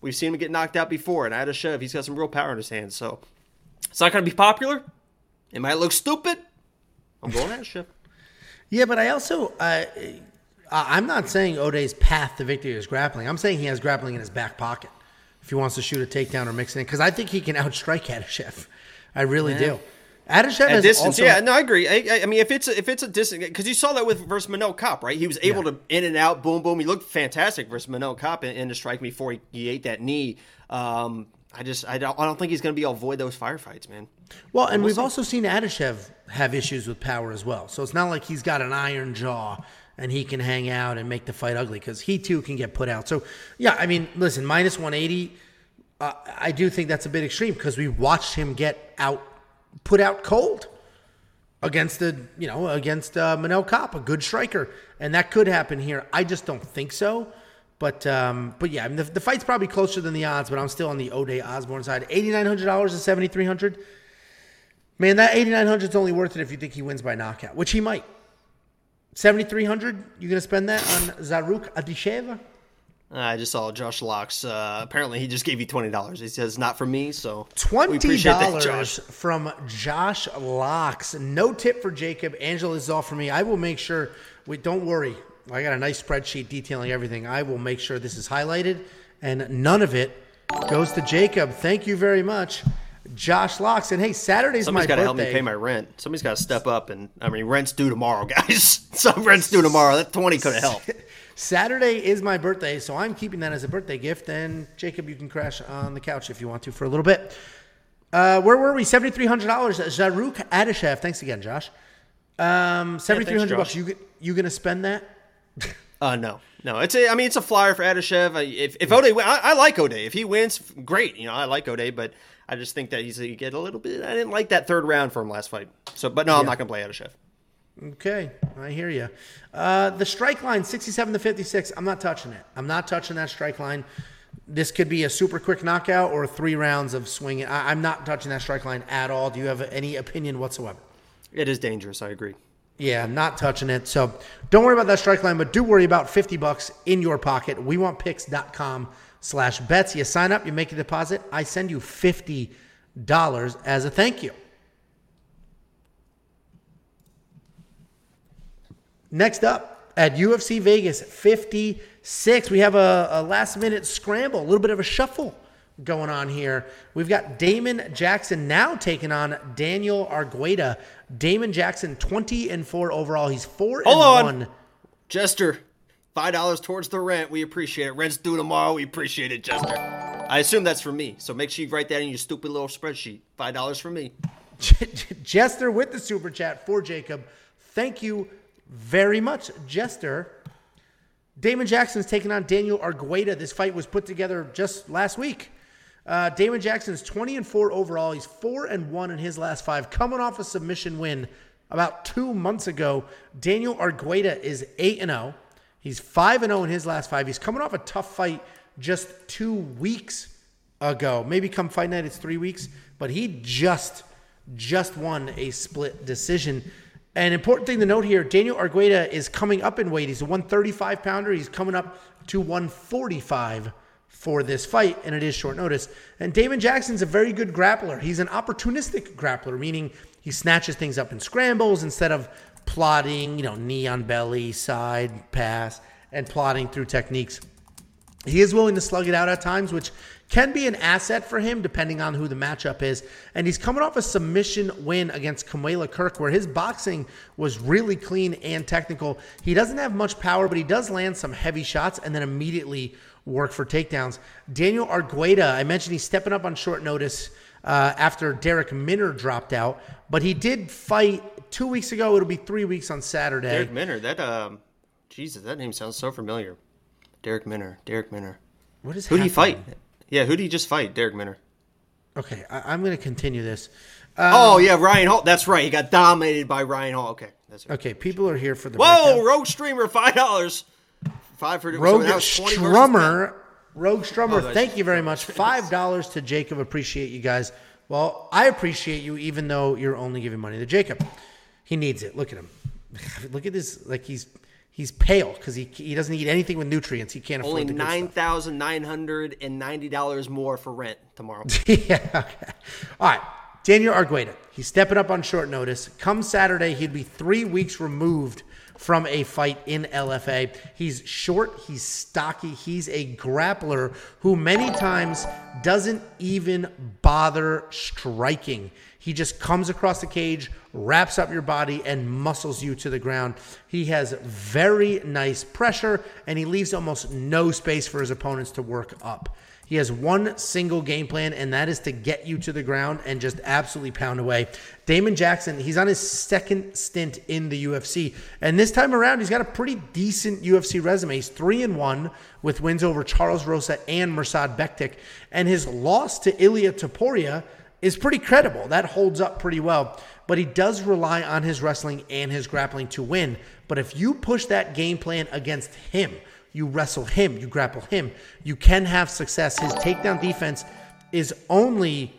we've seen him get knocked out before. And Adashev, he's got some real power in his hands, so it's not going to be popular. It might look stupid. I'm going Adashev. Yeah, but I also uh, I'm not saying Ode's path to victory is grappling. I'm saying he has grappling in his back pocket if he wants to shoot a takedown or mix it in because I think he can outstrike Adashev. I really yeah. do. Adashev at distance, also, yeah, no, I agree. I, I, mean, if it's a, if it's a distance, because you saw that with versus Manel Kape, right? He was able yeah. to in and out, boom, boom. He looked fantastic versus Manel Kape in, in the strike before he, he ate that knee. Um, I just I don't I don't think he's going to be able to avoid those firefights, man. Well, and we've also seen Adashev have issues with power as well. So it's not like he's got an iron jaw and he can hang out and make the fight ugly because he too can get put out. So yeah, I mean, listen, minus 180. Uh, I do think that's a bit extreme because we watched him get out, put out cold against the you know against uh, Manel Kape, a good striker, and that could happen here. I just don't think so. But um, but yeah, I mean, the, the, fight's probably closer than the odds, but I'm still on the Ode Osbourne side. Eighty nine hundred dollars to seventy three hundred. Man, that eighty nine hundred is only worth it if you think he wins by knockout, which he might. Seventy three hundred. You gonna spend that on Zarrukh Adashev? I just saw Josh Locks. Uh, apparently, he just gave you twenty dollars. He says not for me, so twenty dollars from Josh Locks. No tip for Jacob. Angela is all for me. I will make sure. We don't worry. I got a nice spreadsheet detailing everything. I will make sure this is highlighted and none of it goes to Jacob. Thank you very much. Josh Locks. And hey, Saturday's Somebody's my birthday. Somebody's got to help me pay my rent. Somebody's got to step up. And I mean, rent's due tomorrow, guys. Some rent's due tomorrow. That 20 could have helped. Saturday is my birthday, so I'm keeping that as a birthday gift. And Jacob, you can crash on the couch if you want to for a little bit. Uh, where were we? Seventy three hundred dollars. Zarrukh Adashev. Thanks again, Josh. Um, seventy three hundred yeah, bucks. You you gonna spend that? Uh, no, no. It's a. I mean, it's a flyer for Adashev. If if Ode, I, I like Ode. If he wins, great. You know, I like Ode, but I just think that he's he get a little bit. I didn't like that third round for him last fight. So, but no, yeah. I'm not gonna play Adashev. Okay, I hear you. Uh, the strike line, 67 to 56. I'm not touching it. I'm not touching that strike line. This could be a super quick knockout or three rounds of swinging. I, I'm not touching that strike line at all. Do you have any opinion whatsoever? It is dangerous. I agree. Yeah, not touching it. So don't worry about that strike line, but do worry about 50 bucks in your pocket. We want picks.com slash bets. You sign up, you make a deposit. I send you $50 as a thank you. Next up at UFC Vegas 56, we have a, a last minute scramble, a little bit of a shuffle going on here. We've got Damon Jackson now taking on Daniel Argueta. Damon Jackson, 20 and 4 overall. He's 4 Hold and on. 1. Jester, $5 towards the rent. We appreciate it. Rent's due tomorrow. We appreciate it, Jester. I assume that's for me. So make sure you write that in your stupid little spreadsheet. $5 for me. Jester with the super chat for Jacob. Thank you very much, Jester. Damon Jackson's taking on Daniel Argueta. This fight was put together just last week. Uh, Damon Jackson's 20 and 4 overall. He's 4 and 1 in his last five, coming off a submission win about two months ago. Daniel Argueta is 8 and 0. He's 5 and 0 in his last five. He's coming off a tough fight just two weeks ago. Maybe come fight night, it's three weeks, but he just just won a split decision An important thing to note here Daniel Argueta is coming up in weight. He's a 135 pounder. He's coming up to 145 for this fight, and it is short notice. And Damon Jackson's a very good grappler. He's an opportunistic grappler, meaning he snatches things up in scrambles instead of plotting, you know, knee on belly, side pass, and plotting through techniques. He is willing to slug it out at times, which can be an asset for him depending on who the matchup is. And he's coming off a submission win against Kamuela Kirk, where his boxing was really clean and technical. He doesn't have much power, but he does land some heavy shots and then immediately work for takedowns. Daniel Argueta, I mentioned he's stepping up on short notice uh, after Darrick Minner dropped out, but he did fight two weeks ago. It'll be three weeks on Saturday. Darrick Minner, that um, Jesus, that name sounds so familiar. Darrick Minner, Darrick Minner. What is Who did he fight? Yeah, who did he just fight? Darrick Minner. Okay, I, I'm going to continue this. oh yeah, Ryan Hall. That's right. He got dominated by Ryan Hall. Okay, that's right. Okay, people are here for the Whoa. Rogue Streamer, five dollars. Five for Rogue so that was 20 versus Strummer, Rogue Strummer, Oh, thank you very much. Five dollars to Jacob. Appreciate you guys. Well, I appreciate you, even though you're only giving money to Jacob. He needs it. Look at him. Look at this. Like he's he's pale because he he doesn't eat anything with nutrients. He can't afford Only the good nine stuff. thousand nine hundred and ninety dollars more for rent tomorrow. yeah. Okay. All right. Daniel Argueta. He's stepping up on short notice. Come Saturday, he'd be three weeks removed from a fight in LFA. He's short, he's stocky, he's a grappler who many times doesn't even bother striking. He just comes across the cage, wraps up your body, and muscles you to the ground. He has very nice pressure, and he leaves almost no space for his opponents to work up. He has one single game plan, and that is to get you to the ground and just absolutely pound away. Damon Jackson, he's on his second stint in the UFC, and this time around, he's got a pretty decent UFC resume. He's three and one with wins over Charles Rosa and Mirsad Bektic, and his loss to Ilia Topuria is pretty credible. That holds up pretty well. But he does rely on his wrestling and his grappling to win. But if you push that game plan against him, you wrestle him, you grapple him, you can have success. His takedown defense is only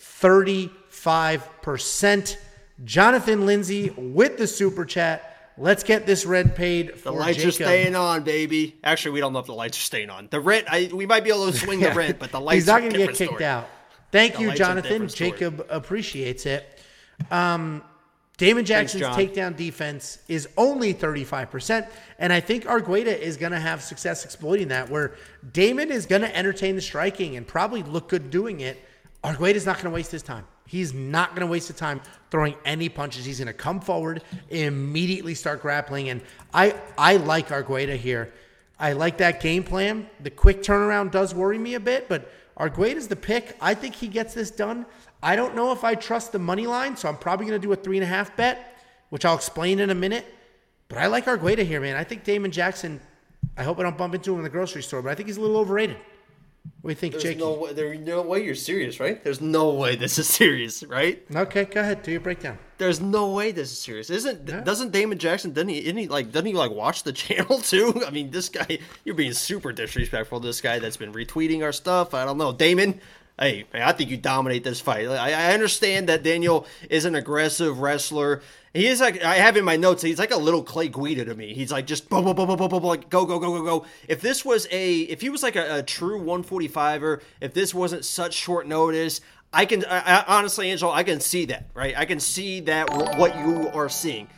35%. Jonathan Lindsay with the super chat. Let's get this red paid for The lights Jacob. are staying on, baby. Actually, we don't know if the lights are staying on. The rent, I, we might be able to swing the rent, but the lights. He's not going to get kicked out. Thank The you, lights are a Jonathan. Jacob appreciates it. Um, Damon Jackson's takedown defense is only 35%. And I think Argueta is going to have success exploiting that, where Damon is going to entertain the striking and probably look good doing it. Argueta's not going to waste his time. He's not going to waste the time throwing any punches. He's going to come forward, immediately start grappling. And I, I like Argueta here. I like that game plan. The quick turnaround does worry me a bit, but Argueta's the pick. I think he gets this done. I don't know if I trust the money line, so I'm probably going to do a three and a half bet, which I'll explain in a minute. But I like Argueta here, man. I think Damon Jackson. I hope I don't bump into him in the grocery store, but I think he's a little overrated. What do you think, There's Jake? no way. There's no way you're serious, right? There's no way this is serious, right? Okay, go ahead. Do your breakdown. There's no way this is serious. Isn't doesn't Damon Jackson doesn't he, isn't he like doesn't he like watch the channel too? I mean, this guy you're being super disrespectful to this guy that's been retweeting our stuff. I don't know. Damon, hey, I think you dominate this fight. I, I understand that Daniel is an aggressive wrestler. He is like I have in my notes. He's like a little Clay Guida to me. He's like just boom, boom, boom, boom, boom, boom, like go, go, go, go, go. If this was a, if he was like a, a true 145er, if this wasn't such short notice, I can I, I, honestly, Angel, I can see that, right? I can see that w- what you are seeing,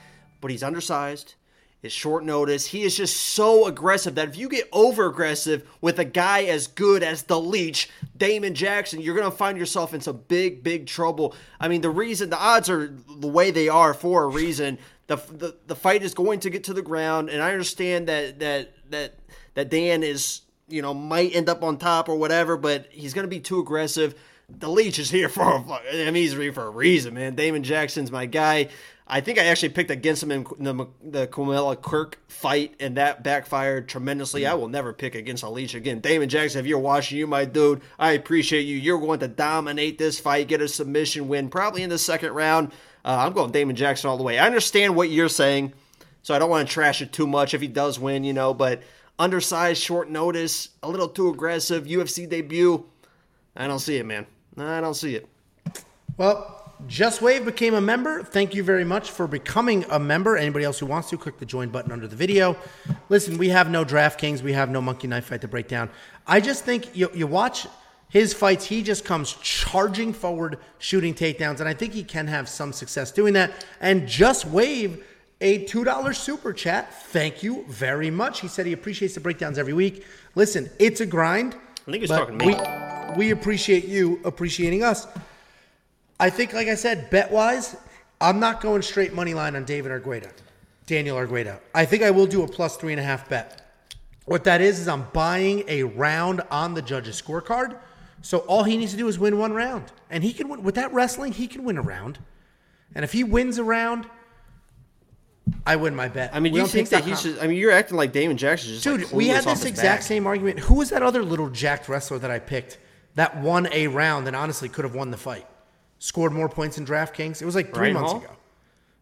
but he's undersized. It's short notice. He is just so aggressive that if you get over aggressive with a guy as good as the Leech, Damon Jackson, you're gonna find yourself in some big, big trouble. I mean, the reason the odds are the way they are for a reason. The, the the fight is going to get to the ground, and I understand that that that that Dan is you know might end up on top or whatever, but he's gonna be too aggressive. The Leech is here for a, I mean he's here for a reason, man. Damon Jackson's my guy. I think I actually picked against him in the the Kamuela Kirk fight, and that backfired tremendously. I will never pick against a Leech again. Damon Jackson, if you're watching, you my dude. I appreciate you. You're going to dominate this fight, get a submission win, probably in the second round. Uh, I'm going Damon Jackson all the way. I understand what you're saying, so I don't want to trash it too much if he does win, you know. But undersized, short notice, a little too aggressive, UFC debut. I don't see it, man. I don't see it. Well, Just Wave became a member. Thank you very much for becoming a member. Anybody else who wants to, click the join button under the video. Listen, we have no DraftKings. We have no Monkey Knife Fight to break down. I just think you, you watch his fights, he just comes charging forward, shooting takedowns, and I think he can have some success doing that. And Just Wave a $2 super chat. Thank you very much. He said he appreciates the breakdowns every week. Listen, it's a grind. I think he's talking to me. We, we appreciate you appreciating us. I think, like I said, bet wise, I'm not going straight money line on David Argueta, Daniel Argueta. I think I will do a plus three and a half bet. What that is, is I'm buying a round on the judge's scorecard. So all he needs to do is win one round. And he can win with that wrestling, he can win a round. And if he wins a round, I win my bet. I mean, We you think that he should? I mean, you're acting like Damon Jackson. Just Dude, like we had this exact bag. same argument. Who was that other little jacked wrestler that I picked that won a round and honestly could have won the fight? Scored more points in DraftKings. It was like three Ryan months Hall? ago.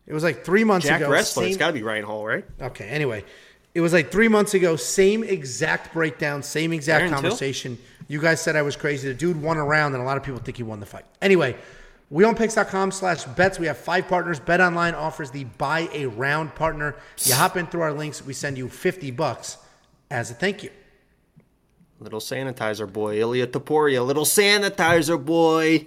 It was like three months Jack ago. wrestler. It's same- got to be Ryan Hall, right? Okay, anyway, it was like three months ago. Same exact breakdown, same exact Aaron Till? conversation. You guys said I was crazy. The dude won a round, and a lot of people think he won the fight. Anyway, wewantpicks.com slash bets. We have five partners. Bet Online offers the buy a round partner. You hop in through our links. We send you 50 bucks as a thank you. Little sanitizer boy, Ilia Topuria. Little sanitizer boy.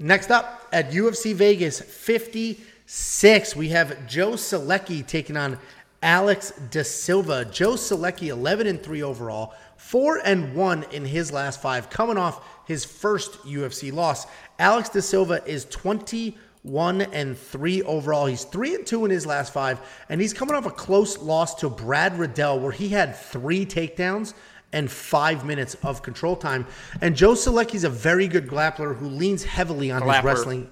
Next up at UFC Vegas 56, we have Joe Solecki taking on Alex De Silva. Joe Solecki 11 and 3 overall, 4 and 1 in his last 5 coming off his first UFC loss. Alex De Silva is 21 and 3 overall. He's 3 and 2 in his last 5 and he's coming off a close loss to Brad Riddell where he had 3 takedowns and five minutes of control time. And Joe Solecki's a very good grappler who leans heavily on his wrestling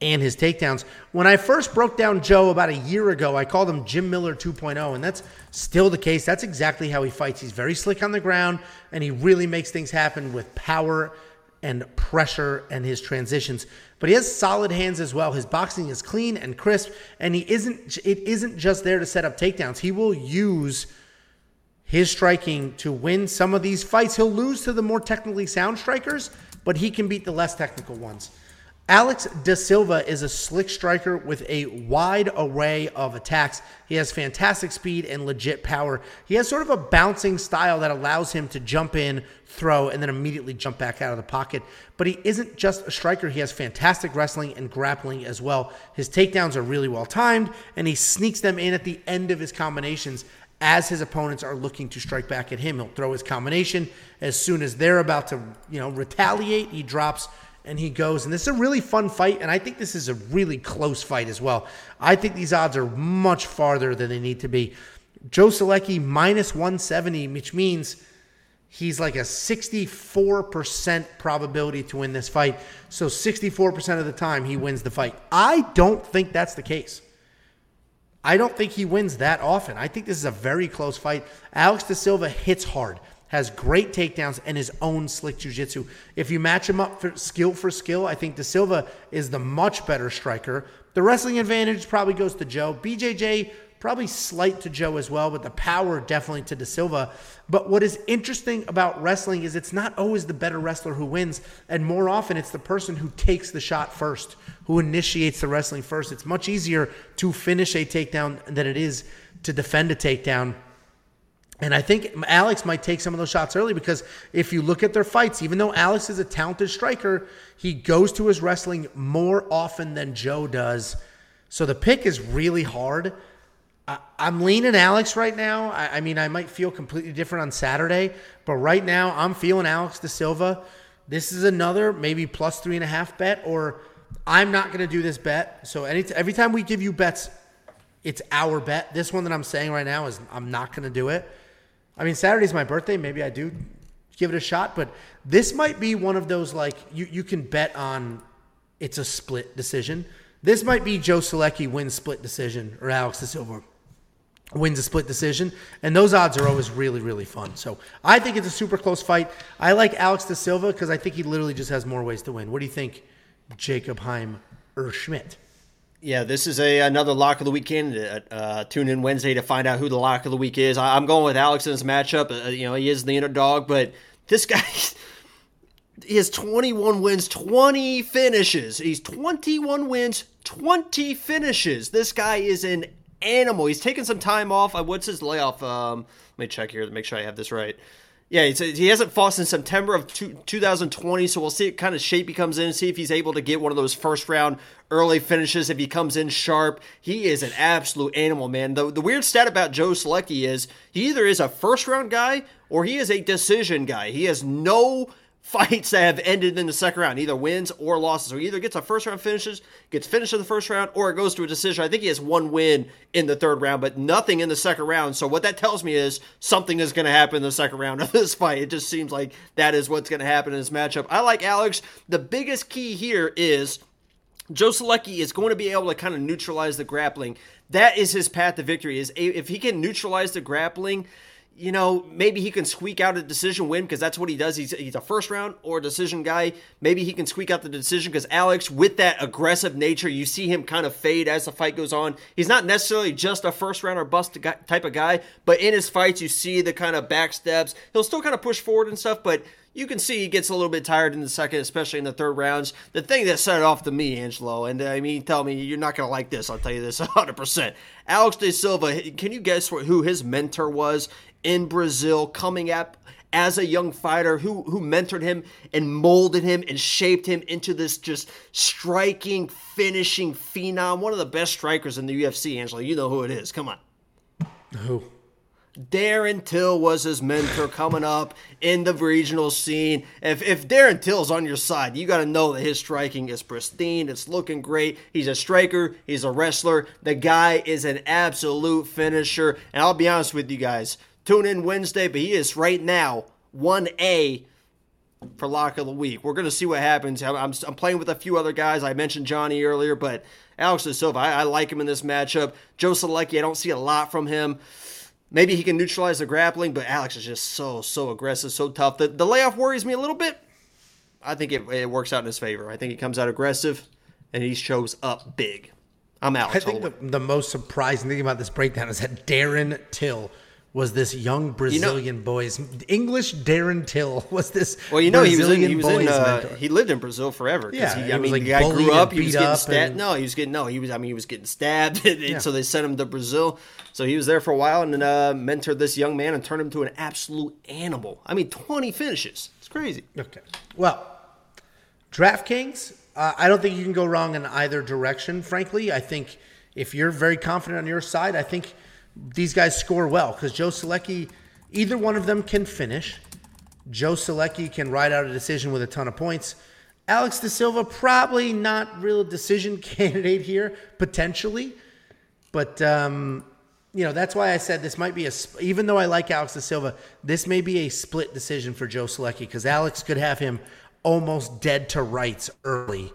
and his takedowns. When I first broke down Joe about a year ago, I called him Jim Miller 2.0, and that's still the case. That's exactly how he fights. He's very slick on the ground, and he really makes things happen with power and pressure and his transitions. But he has solid hands as well. His boxing is clean and crisp, and he isn't. It isn't just there to set up takedowns. He will use his striking to win some of these fights. He'll lose to the more technically sound strikers, but he can beat the less technical ones. Alex De Silva is a slick striker with a wide array of attacks. He has fantastic speed and legit power. He has sort of a bouncing style that allows him to jump in, throw, and then immediately jump back out of the pocket. But he isn't just a striker, he has fantastic wrestling and grappling as well. His takedowns are really well timed, and he sneaks them in at the end of his combinations as his opponents are looking to strike back at him. He'll throw his combination as soon as they're about to, you know, retaliate. He drops and he goes. And this is a really fun fight, and I think this is a really close fight as well. I think these odds are much farther than they need to be. Joe Solecki minus 170, which means he's like a 64% probability to win this fight. So 64% of the time he wins the fight. I don't think that's the case. I don't think he wins that often. I think this is a very close fight. Alex De Silva hits hard, has great takedowns, and his own slick jiu-jitsu. If you match him up for skill for skill, I think De Silva is the much better striker. The wrestling advantage probably goes to Joe. BJJ probably slight to Joe as well, but the power definitely to De Silva. But what is interesting about wrestling is it's not always the better wrestler who wins, and more often it's the person who takes the shot first, who initiates the wrestling first. It's much easier to finish a takedown than it is to defend a takedown. And I think Alex might take some of those shots early because if you look at their fights, even though Alex is a talented striker, he goes to his wrestling more often than Joe does. So the pick is really hard. I, I'm leaning Alex right now. I, I mean, I might feel completely different on Saturday, but right now I'm feeling Alex De Silva. This is another maybe plus three and a half bet, or I'm not going to do this bet. So any every time we give you bets, it's our bet. This one that I'm saying right now is I'm not going to do it. I mean, Saturday's my birthday. Maybe I do give it a shot, but this might be one of those like you you can bet on it's a split decision. This might be Joe Solecki wins split decision or Alex De Silva wins a split decision, and those odds are always really really fun. So I think it's a super close fight. I like Alex De Silva because I think he literally just has more ways to win. What do you think, Jacob Heim or Schmidt? Yeah, this is a another lock of the week candidate. Uh, tune in Wednesday to find out who the lock of the week is. I, I'm going with Alex in this matchup. Uh, you know, he is the underdog, but this guy, He has 21 wins, 20 finishes. He's 21 wins, 20 finishes. This guy is an animal. He's taken some time off. Uh, What's his layoff? Um, let me check here to make sure I have this right. Yeah, he hasn't fought since September of two, 2020, so we'll see what kind of shape he comes in, see if he's able to get one of those first round early finishes. If he comes in sharp, he is an absolute animal, man. The, the weird stat about Joe Solecki is he either is a first round guy or he is a decision guy. He has no fights that have ended in the second round, either wins or losses. So he either gets a first round finishes, gets finished in the first round, or it goes to a decision. I think he has one win in the third round, but nothing in the second round. So what that tells me is something is going to happen in the second round of this fight. It just seems like that is what's going to happen in this matchup. I like Alex. The biggest key here is Joe Solecki is going to be able to kind of neutralize the grappling. That is his path to victory. Is if he can neutralize the grappling, you know, maybe he can squeak out a decision win because that's what he does. He's, he's a first round or decision guy. Maybe he can squeak out the decision because Alex, with that aggressive nature, you see him kind of fade as the fight goes on. He's not necessarily just a first round or bust type of guy, but in his fights, you see the kind of back steps. He'll still kind of push forward and stuff, but you can see he gets a little bit tired in the second, especially in the third rounds. The thing that set it off to me, Angelo, and uh, I mean, tell me you're not going to like this. I'll tell you this 100%. Alex De Silva, can you guess who his mentor was in Brazil coming up as a young fighter who who mentored him and molded him and shaped him into this just striking, finishing phenom, one of the best strikers in the UFC, Angela, You know who it is. Come on. Who? Darren Till was his mentor coming up in the regional scene. If, if Darren Till's on your side, you got to know that his striking is pristine. It's looking great. He's a striker. He's a wrestler. The guy is an absolute finisher. And I'll be honest with you guys. Tune in Wednesday, but he is right now 1A for lock of the week. We're going to see what happens. I'm, I'm, I'm, playing with a few other guys. I mentioned Johnny earlier, but Alex De Silva, I, I like him in this matchup. Joe Solecki, I don't see a lot from him. Maybe he can neutralize the grappling, but Alex is just so, so aggressive, so tough. The, the layoff worries me a little bit. I think it, it works out in his favor. I think he comes out aggressive and he shows up big. I'm Alex. I think the, the most surprising thing about this breakdown is that Darren Till was this young Brazilian you know, boy's English Darren Till was this. Well, you know Brazilian he was in, he was in uh, he lived in Brazil forever. Yeah, he, I mean, like the guy grew up. He was getting stabbed. No, he was getting no. He was. I mean, he was getting stabbed. and, yeah. So they sent him to Brazil. So he was there for a while and then uh, mentored this young man and turned him to an absolute animal. I mean, twenty finishes. It's crazy. Okay. Well, DraftKings. Uh, I don't think you can go wrong in either direction. Frankly, I think if you're very confident on your side, I think these guys score well because Joe Solecki, either one of them can finish. Joe Solecki can ride out a decision with a ton of points. Alex De Silva, probably not real decision candidate here, potentially. But, um, you know, that's why I said this might be a, even though I like Alex De Silva, this may be a split decision for Joe Solecki because Alex could have him almost dead to rights early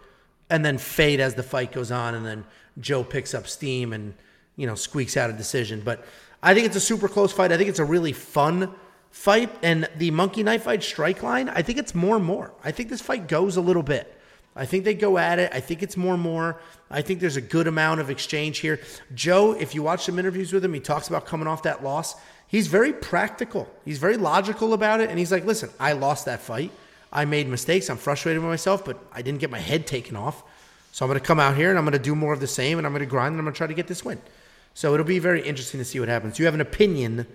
and then fade as the fight goes on. And then Joe picks up steam and, you know, squeaks out a decision. But I think it's a super close fight. I think it's a really fun fight. And the Monkey Knife Fight strike line, I think it's more and more. I think this fight goes a little bit. I think they go at it. I think it's more and more. I think there's a good amount of exchange here. Joe, if you watch some interviews with him, he talks about coming off that loss. He's very practical. He's very logical about it. And he's like, listen, I lost that fight. I made mistakes. I'm frustrated with myself, but I didn't get my head taken off. So I'm going to come out here and I'm going to do more of the same and I'm going to grind and I'm going to try to get this win. So it'll be very interesting to see what happens. You have an opinion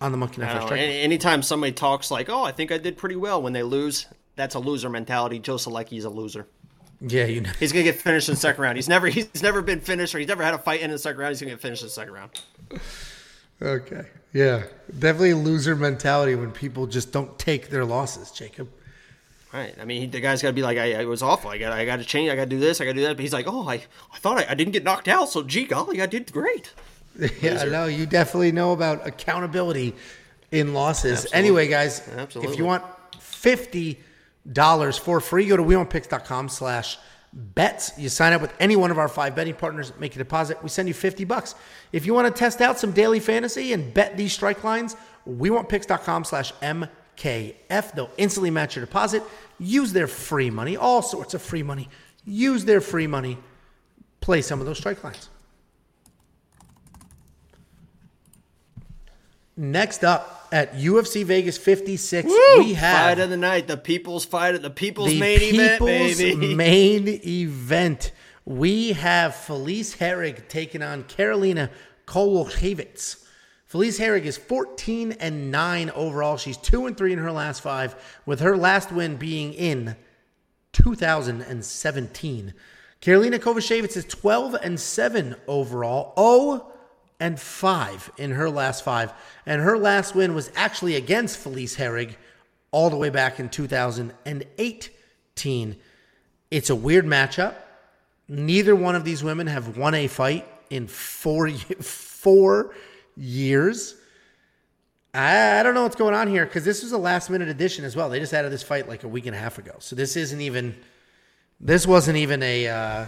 on the Monkey Knife Strike? Anytime somebody talks like, "Oh, I think I did pretty well," when they lose, that's a loser mentality. Joe Solecki is a loser. Yeah, you know. He's gonna get finished in the second round. He's never he's never been finished or he's never had a fight in the second round. He's gonna get finished in the second round. Okay. Yeah. Definitely a loser mentality when people just don't take their losses, Jacob. Right. I mean, he, the guy's got to be like, I, it was awful. I got, I got to change. I got to do this. I got to do that. But he's like, oh, I, I thought I, I didn't get knocked out. So, gee golly, I did great. Yeah, no, you definitely know about accountability in losses. Absolutely. Anyway, guys, Absolutely. if you want fifty dollars for free, go to WeWantPicks.com slash bets. You sign up with any one of our five betting partners, make a deposit. We send you 50 bucks. If you want to test out some daily fantasy and bet these strike lines, WeWantPicks.com slash MKF. They'll instantly match your deposit. Use their free money, all sorts of free money. Use their free money. Play some of those strike lines. Next up, at UFC Vegas 56, we have Fight of the night, the people's fight of the people's the main event, people's baby. main event. We have Felice Herrig taking on Karolina Kowalkiewicz. Felice Herrig is 14 and 9 overall. She's 2 and 3 in her last 5 with her last win being in 2017. Karolina Kowalkiewicz is 12 and 7 overall, 0 and 5 in her last 5, and her last win was actually against Felice Herrig all the way back in 2018. It's a weird matchup. Neither one of these women have won a fight in 4 ye- 4 years. I, I don't know what's going on here because this was a last minute addition as well. They just added this fight like a week and a half ago. So this isn't even this wasn't even a uh,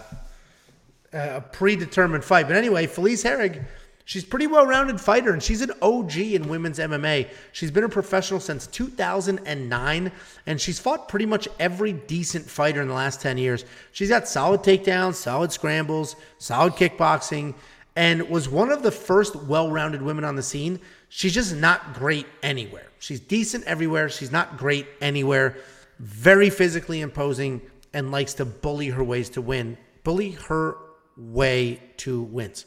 a predetermined fight. But anyway, Felice Herrig, she's pretty well rounded fighter, and she's an OG in women's MMA. She's been a professional since 2009, and she's fought pretty much every decent fighter in the last 10 years. She's got solid takedowns, solid scrambles, solid kickboxing, and was one of the first well rounded women on the scene. She's just not great anywhere. She's decent everywhere. She's not great anywhere. Very physically imposing and likes to bully her ways to win. Bully her way to wins.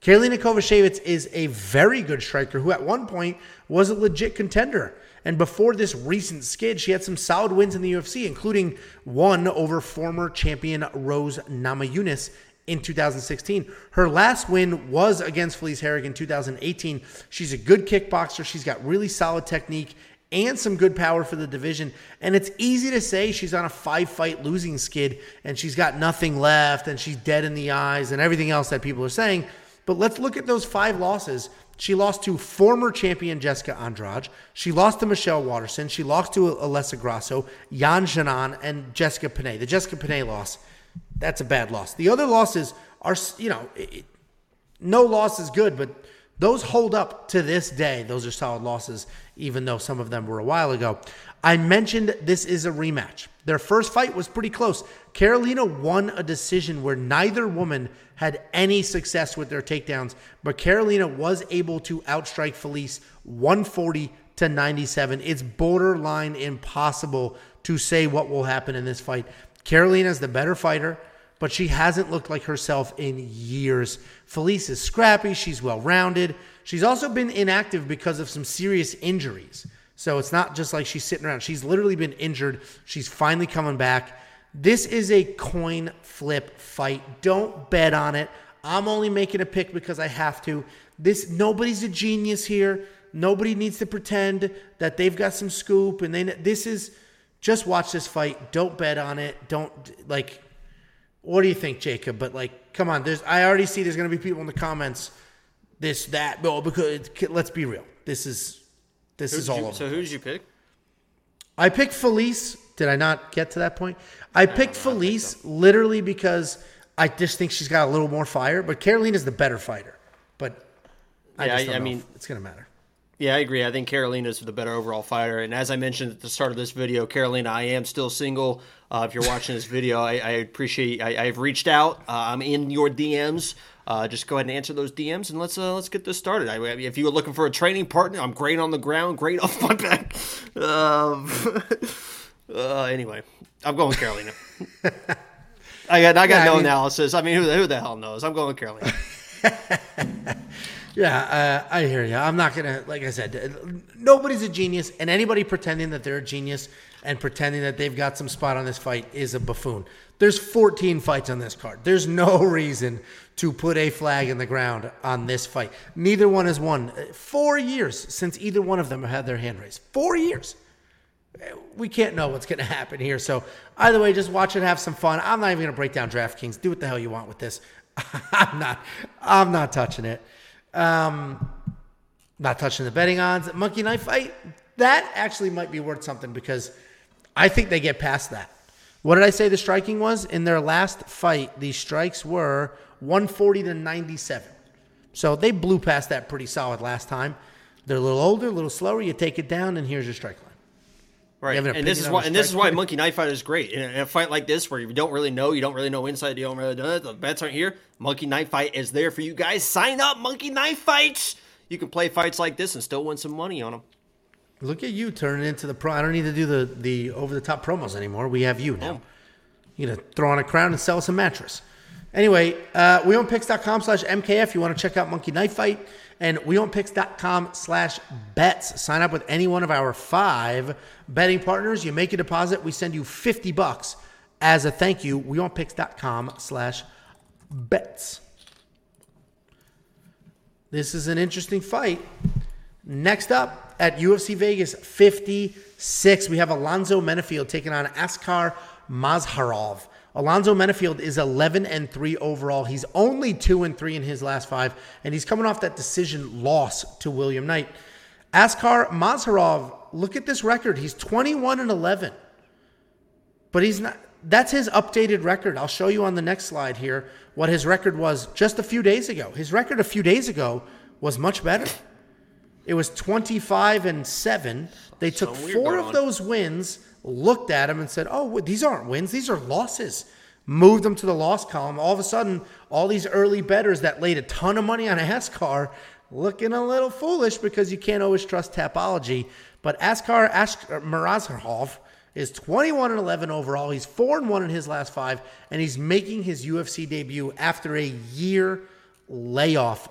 Karolina Kowalkiewicz is a very good striker who at one point was a legit contender. And before this recent skid, she had some solid wins in the UFC, including one over former champion Rose Namajunas in 2016. Her last win was against Felice Herrig in 2018. She's a good kickboxer. She's got really solid technique and some good power for the division. And it's easy to say she's on a five fight losing skid and she's got nothing left and she's dead in the eyes and everything else that people are saying. But let's look at those five losses. She lost to former champion Jessica Andrade. She lost to Michelle Waterson. She lost to Alexa Grasso, Yan Xiaonan, and Jessica Penne. The Jessica Penne loss, that's a bad loss. The other losses are, you know, it, no loss is good, but those hold up to this day. Those are solid losses, even though some of them were a while ago. I mentioned this is a rematch. Their first fight was pretty close. Carolina won a decision where neither woman had any success with their takedowns, but Carolina was able to outstrike Felice 140 to 97. It's borderline impossible to say what will happen in this fight. Carolina's the better fighter but she hasn't looked like herself in years. Felice is scrappy, she's well rounded. She's also been inactive because of some serious injuries. So it's not just like she's sitting around. She's literally been injured. She's finally coming back. This is a coin flip fight. Don't bet on it. I'm only making a pick because I have to. This nobody's a genius here. Nobody needs to pretend that they've got some scoop and they this is just watch this fight. Don't bet on it. Don't like what do you think, Jacob? But like, come on, there's I already see there's gonna be people in the comments, this, that, well, because let's be real. This is this Who'd is all you- over. So who did you pick? I picked Felice. Did I not get to that point? I picked Felice literally because I just think she's got a little more fire, but Carolina's the better fighter. But I, Yeah, just I- I mean- it's gonna matter. Yeah, I agree. I think Carolina's the better overall fighter. And as I mentioned at the start of this video, Carolina, I am still single. Uh, if you're watching this video, I, I appreciate. I, I've reached out. Uh, I'm in your DMs. Uh, just go ahead and answer those DMs and let's uh, let's get this started. I, if you were looking for a training partner, I'm great on the ground, great off my back. Um, uh, anyway, I'm going with Carolina. I got I got Yeah, I no mean- analysis. I mean, who, the- who the hell knows? I'm going with Carolina. Yeah, uh, I hear you. I'm not gonna, like I said, nobody's a genius, and anybody pretending that they're a genius and pretending that they've got some spot on this fight is a buffoon. There's 14 fights on this card. There's no reason to put a flag in the ground on this fight. Neither one has won. Four years since either one of them had their hand raised. Four years. We can't know what's going to happen here. So either way, just watch it, have some fun. I'm not even going to break down DraftKings. Do what the hell you want with this. I'm not. I'm not touching it. Um, not touching the betting odds. Monkey knife fight. That actually might be worth something because I think they get past that. What did I say the striking was? In their last fight, the strikes were 140 to 97. So they blew past that pretty solid last time. They're a little older, a little slower. You take it down, and here's your strike. Right, an and this is why, and this is why? Monkey Knife Fight is great. In a, in a fight like this, where you don't really know, you don't really know inside, you don't really know the bets aren't here. Monkey Knife Fight is there for you guys. Sign up, Monkey Knife Fights. You can play fights like this and still win some money on them. Look at you turning into the pro. I don't need to do the the over the top promos anymore. We have you now. You're gonna throw on a crown and sell us a mattress. Anyway, uh, wewantpicks.com slash MKF. You want to check out Monkey Knife Fight and wewantpicks.com slash bets. Sign up with any one of our five betting partners. You make a deposit, we send you 50 bucks as a thank you. Wewantpicks.com slash bets. This is an interesting fight. Next up at UFC Vegas 56, we have Alonzo Menifield taking on Askar Mozharov. Alonzo Menifield is 11 and 3 overall. He's only 2 and 3 in his last 5 and he's coming off that decision loss to William Knight. Askar Mozharov, look at this record. He's 21 and 11. But he's not that's his updated record. I'll show you on the next slide here what his record was just a few days ago. His record a few days ago was much better. It was 25 and 7. They took weird four of on. those wins, looked at him and said, "Oh, these aren't wins. These are losses." Moved them to the loss column. All of a sudden, all these early bettors that laid a ton of money on Askar looking a little foolish because you can't always trust Tapology. But Askar Ask- er, Mirazhov is 21 and 11 overall. He's 4 and 1 in his last 5 and he's making his UFC debut after a year layoff.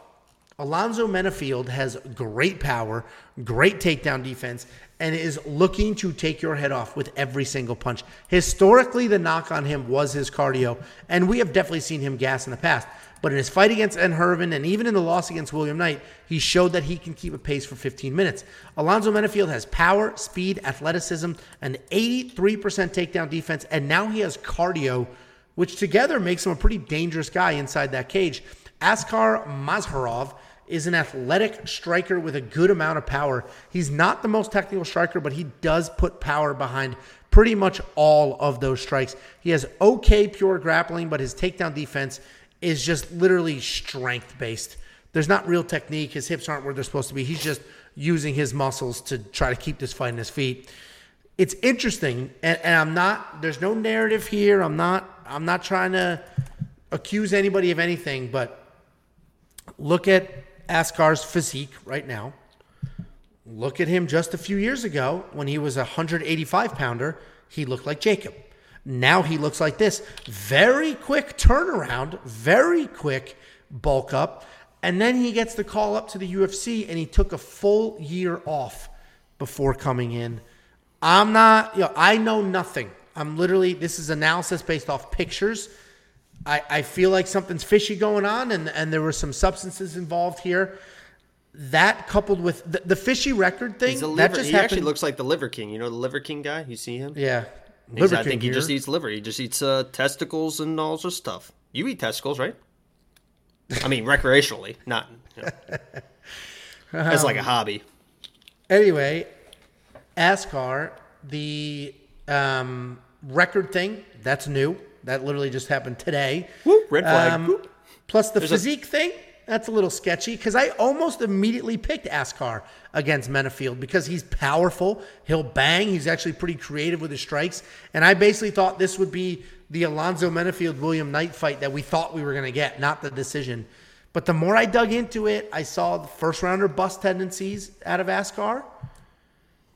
Alonzo Menifield has great power, great takedown defense, and is looking to take your head off with every single punch. Historically, the knock on him was his cardio, and we have definitely seen him gas in the past. But in his fight against Ed Herman and even in the loss against William Knight, he showed that he can keep a pace for 15 minutes. Alonzo Menifield has power, speed, athleticism, an 83% takedown defense, and now he has cardio, which together makes him a pretty dangerous guy inside that cage. Askar Mozharov is an athletic striker with a good amount of power. He's not the most technical striker, but he does put power behind pretty much all of those strikes. He has okay pure grappling, but his takedown defense is just literally strength based. There's not real technique. His hips aren't where they're supposed to be. He's just using his muscles to try to keep this fight in his feet. It's interesting, and, and I'm not. There's no narrative here. I'm not. I'm not trying to accuse anybody of anything, but look at Askar's physique right now. Look at him just a few years ago when he was a 185 pounder. He looked like Jacob. Now he looks like this. Very quick turnaround, very quick bulk up. And then he gets the call up to the UFC and he took a full year off before coming in. I'm not, you know, I know nothing. I'm literally, this is analysis based off pictures. I, I feel like something's fishy going on and, and there were some substances involved here. That coupled with the, the fishy record thing, a that just He happened. actually looks like the Liver King. You know the Liver King guy? You see him? yeah. Liver I think he just eats liver. He just eats uh, testicles and all sorts of stuff. You eat testicles, right? I mean, recreationally, not you know, as like a hobby. Anyway, Askar, the um, record thing, that's new. That literally just happened today. Whoop, red flag. Um, Whoop. plus the a- physique thing, that's a little sketchy because I almost immediately picked Askar against Menifield because he's powerful. He'll bang. He's actually pretty creative with his strikes. And I basically thought this would be the Alonzo Menifield William Knight fight that we thought we were going to get, not the decision. But the more I dug into it, I saw the first rounder bust tendencies out of Askar.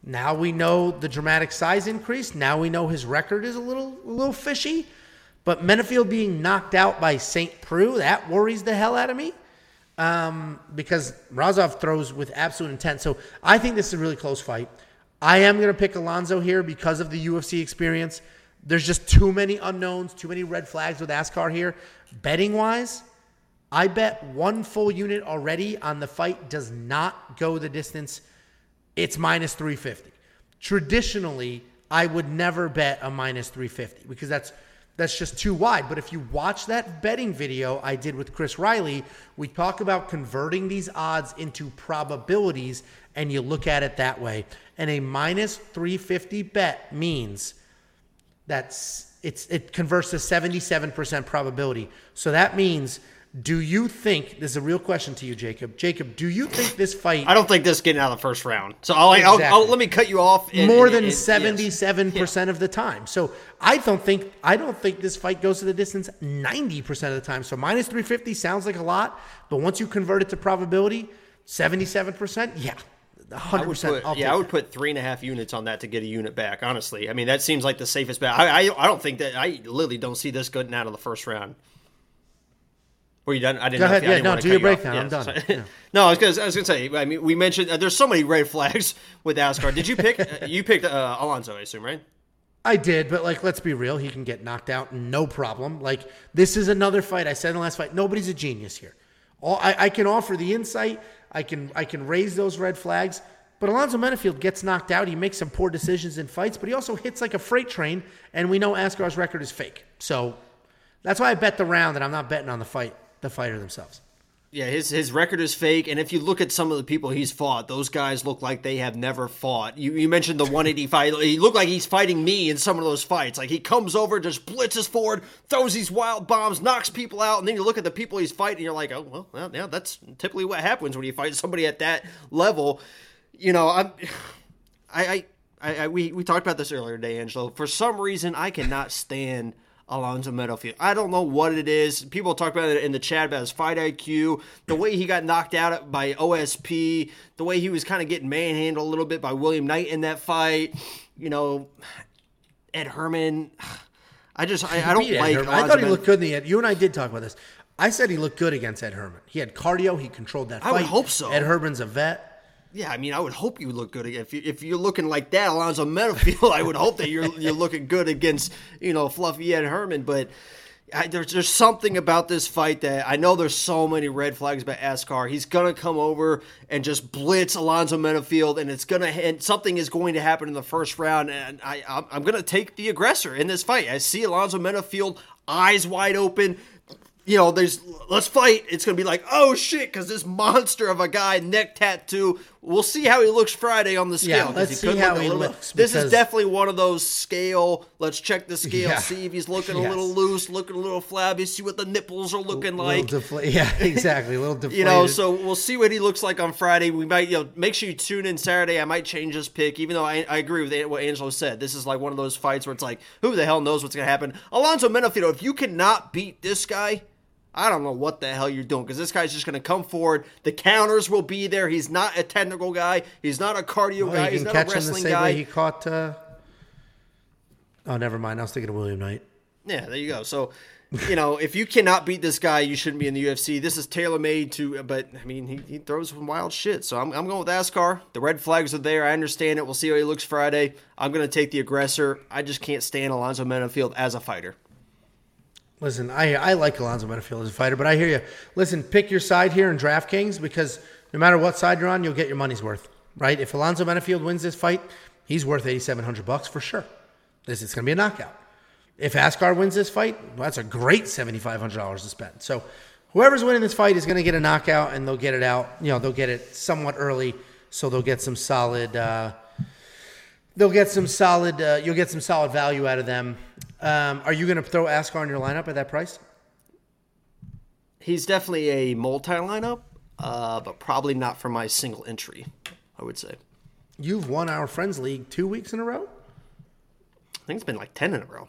Now we know the dramatic size increase. Now we know his record is a little a little fishy. But Menifield being knocked out by St. Preux, that worries the hell out of me. Um, because Razov throws with absolute intent. So I think this is a really close fight. I am going to pick Alonzo here because of the UFC experience. There's just too many unknowns, too many red flags with Askar here. Betting wise, I bet one full unit already on the fight does not go the distance. It's minus 350. Traditionally, I would never bet a minus 350 because that's that's just too wide. But if you watch that betting video I did with Chris Riley, we talk about converting these odds into probabilities and you look at it that way. And a minus 350 bet means that's it's it converts to 77% probability. So that means do you think this is a real question to you, Jacob? Jacob, do you think this fight I don't think this is getting out of the first round. So I'll, I'll, I'll let me cut you off. and- more and- than seventy-seven percent of the time. So I don't think I don't think this fight goes to the distance ninety percent of the time. So minus three fifty sounds like a lot, but once you convert it to probability, seventy-seven percent, yeah, hundred percent. yeah, I would put three and a half units on that to get a unit back. Honestly, I mean that seems like the safest bet. I, I, I don't think that I literally don't see this getting out of the first round. Were you done? I didn't. Go know ahead. I Yeah, no, do your breakdown. I'm done. Yeah. no, I was, gonna, I was gonna say. I mean, we mentioned uh, there's so many red flags with Askar. Did you pick? uh, you picked uh, Alonzo, I assume, right? I did, but like, let's be real. He can get knocked out, no problem. Like, this is another fight. I said in the last fight, nobody's a genius here. All I, I can offer the insight. I can I can raise those red flags. But Alonzo Menifield gets knocked out. He makes some poor decisions in fights, but he also hits like a freight train. And we know Askar's record is fake. So that's why I bet the round, and I'm not betting on the fight, the fighter themselves. Yeah, his his record is fake, and if you look at some of the people he's fought, those guys look like they have never fought. You you mentioned the 185. He looked like he's fighting me in some of those fights. Like he comes over, just blitzes forward, throws these wild bombs, knocks people out, and then you look at the people he's fighting, and you're like, oh well, well yeah, that's typically what happens when you fight somebody at that level. You know, I'm, I, I, I, I we we talked about this earlier today, Angelo. For some reason, I cannot stand. Alonzo Meadowfield. I don't know what it is. People talk about it in the chat about his fight IQ, the way he got knocked out by OSP, the way he was kind of getting manhandled a little bit by William Knight in that fight. You know, Ed Herman. I just I, I don't like. Herman. I thought he looked good in the end. You and I did talk about this. I said he looked good against Ed Herman. He had cardio. He controlled that I fight. would hope so. Ed Herman's a vet. Yeah, I mean, I would hope you look good if you, if you're looking like that, Alonzo Meadowfield. I would hope that you're you're looking good against you know fluffy Ed Herman, but. I, there's there's something about this fight that I know there's so many red flags about Askar. He's gonna come over and just blitz Alonzo Menifield, and it's gonna and something is going to happen in the first round. And I I'm, gonna take the aggressor in this fight. I see Alonzo Menifield eyes wide open. You know, there's let's fight. It's gonna be like oh shit, because this monster of a guy neck tattoo. We'll see how he looks Friday on the scale. Yeah, let's see how he bit- looks, This is definitely one of those scale. Let's check the scale, Yeah. see if he's looking a little loose, looking a little flabby, see what the nipples are looking like. defla- yeah, exactly. A little deflated. You know, so we'll see what he looks like on Friday. We might, you know, make sure you tune in Saturday. I might change this pick, even though I, I agree with what Angelo said. This is like one of those fights where it's like, who the hell knows what's going to happen? Alonzo Menafido, if you cannot beat this guy, I don't know what the hell you're doing because this guy's just going to come forward. The counters will be there. He's not a technical guy. He's not a cardio Well, guy. He's not a wrestling guy. he caught. Uh... Oh, never mind. I was thinking of William Knight. Yeah, there you go. So, you know, if you cannot beat this guy, you shouldn't be in the UFC. This is tailor made to, but I mean, he, he throws some wild shit. So I'm, I'm going with Askar. The red flags are there. I understand it. We'll see how he looks Friday. I'm going to take the aggressor. I just can't stand Alonzo Menifield as a fighter. Listen, I I like Alonzo Menifield as a fighter, but I hear you. Listen, pick your side here in DraftKings because no matter what side you're on, you'll get your money's worth, right? If Alonzo Menifield wins this fight, he's worth 8700 bucks for sure. This is going to be a knockout. If Askar wins this fight, well, that's a great $7500 to spend. So, whoever's winning this fight is going to get a knockout and they'll get it out, you know, they'll get it somewhat early so they'll get some solid uh they'll get some solid uh, you'll get some solid value out of them. Um, are you going to throw Askar in your lineup at that price? He's definitely a multi lineup, uh, but probably not for my single entry, I would say. You've won our friends league two weeks in a row. I think it's been like 10 in a row.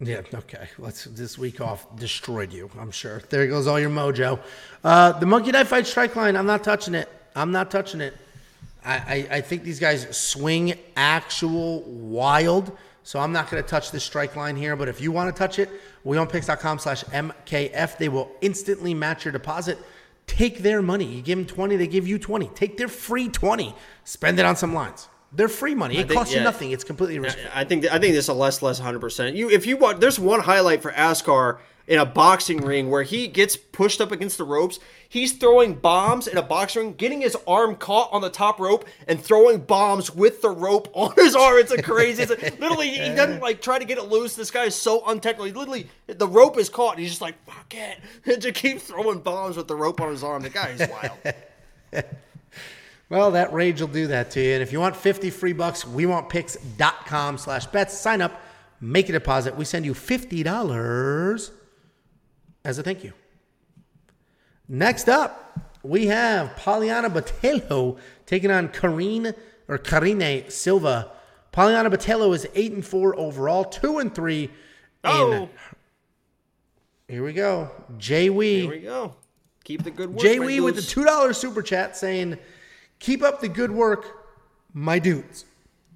Yeah. Okay. Let's this week off destroyed you. I'm sure. There goes all your mojo. Uh, the Monkey Knife Fight strike line. I'm not touching it. I'm not touching it. I, I, I think these guys swing actual wild. So I'm not going to touch this strike line here. But if you want to touch it, wewantpicks.com slash MKF. They will instantly match your deposit. Take their money. You give them 20, they give you 20. Take their free 20. Spend it on some lines. They're free money. It think- costs you nothing. It's completely risk I think I think this is a less less hundred percent. You if you want, there's one highlight for Askar in a boxing ring where he gets pushed up against the ropes. He's throwing bombs in a boxing ring, getting his arm caught on the top rope and throwing bombs with the rope on his arm. It's a crazy. It's a, literally, he doesn't like try to get it loose. This guy is so untechnical. He literally, the rope is caught. And he's just like fuck it, and just keeps throwing bombs with the rope on his arm. The guy is wild. Well, that rage will do that to you. And if you want 50 free bucks, we want picks.com slash bets. Sign up, make a deposit. We send you $50 as a thank you. Next up, we have Poliana Botelho taking on Karine or Karine Silva. Poliana Botelho is 8 and 4 overall, 2 and 3 in Oh, Here we go. Jay Wee. here we go. Keep the good work. Jay Wee with the two dollar super chat saying, Keep up the good work, my dudes.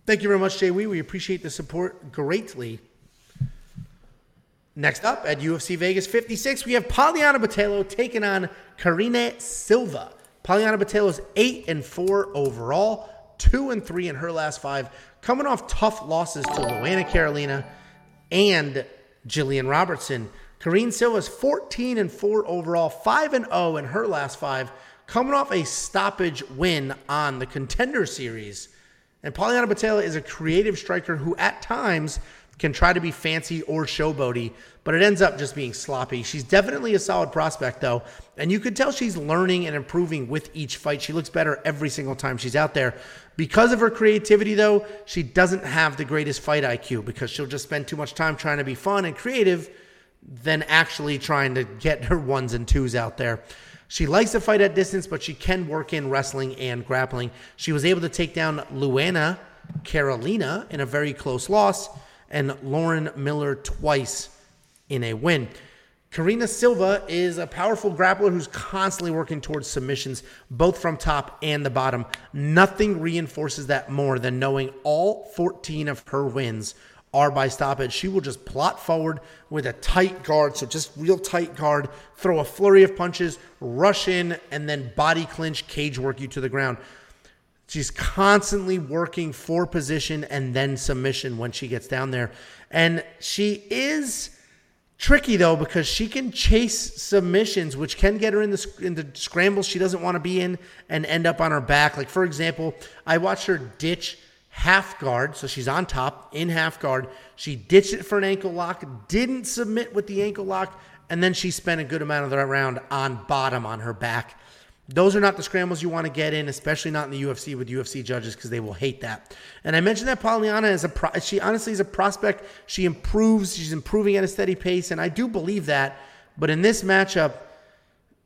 Thank you very much, Jay Wee. We appreciate the support greatly. Next up at UFC Vegas 56, we have Poliana Botelho taking on Karine Silva. Botelho is 8 and 4 overall, 2 and 3 in her last five, coming off tough losses to Luana Carolina and Jillian Robertson. Karine Silva is 14 and 4 overall, 5 and 0 in her last five, coming off a stoppage win on the Contender Series. And Poliana Botelho is a creative striker who at times can try to be fancy or showboaty, but it ends up just being sloppy. She's definitely a solid prospect, though, and you could tell she's learning and improving with each fight. She looks better every single time she's out there. Because of her creativity, though, she doesn't have the greatest fight IQ because she'll just spend too much time trying to be fun and creative than actually trying to get her ones and twos out there. She likes to fight at distance, but she can work in wrestling and grappling. She was able to take down Luana Carolina in a very close loss and Lauren Mueller twice in a win. Karina Silva is a powerful grappler who's constantly working towards submissions, both from top and the bottom. Nothing reinforces that more than knowing all 14 of her wins are by stoppage. She will just plot forward with a tight guard, so just real tight guard, throw a flurry of punches, rush in, and then body clinch, cage work you to the ground. She's constantly working for position and then submission when she gets down there. And she is tricky though because she can chase submissions which can get her in the in the scrambles she doesn't want to be in and end up on her back. Like for example, I watched her ditch half guard, so she's on top in half guard. She ditched it for an ankle lock, didn't submit with the ankle lock, and then she spent a good amount of the round on bottom on her back. Those are not the scrambles you want to get in, especially not in the UFC with UFC judges because they will hate that. And I mentioned that Poliana is a pro- she honestly is a prospect. She improves, she's improving at a steady pace, and I do believe that. But in this matchup,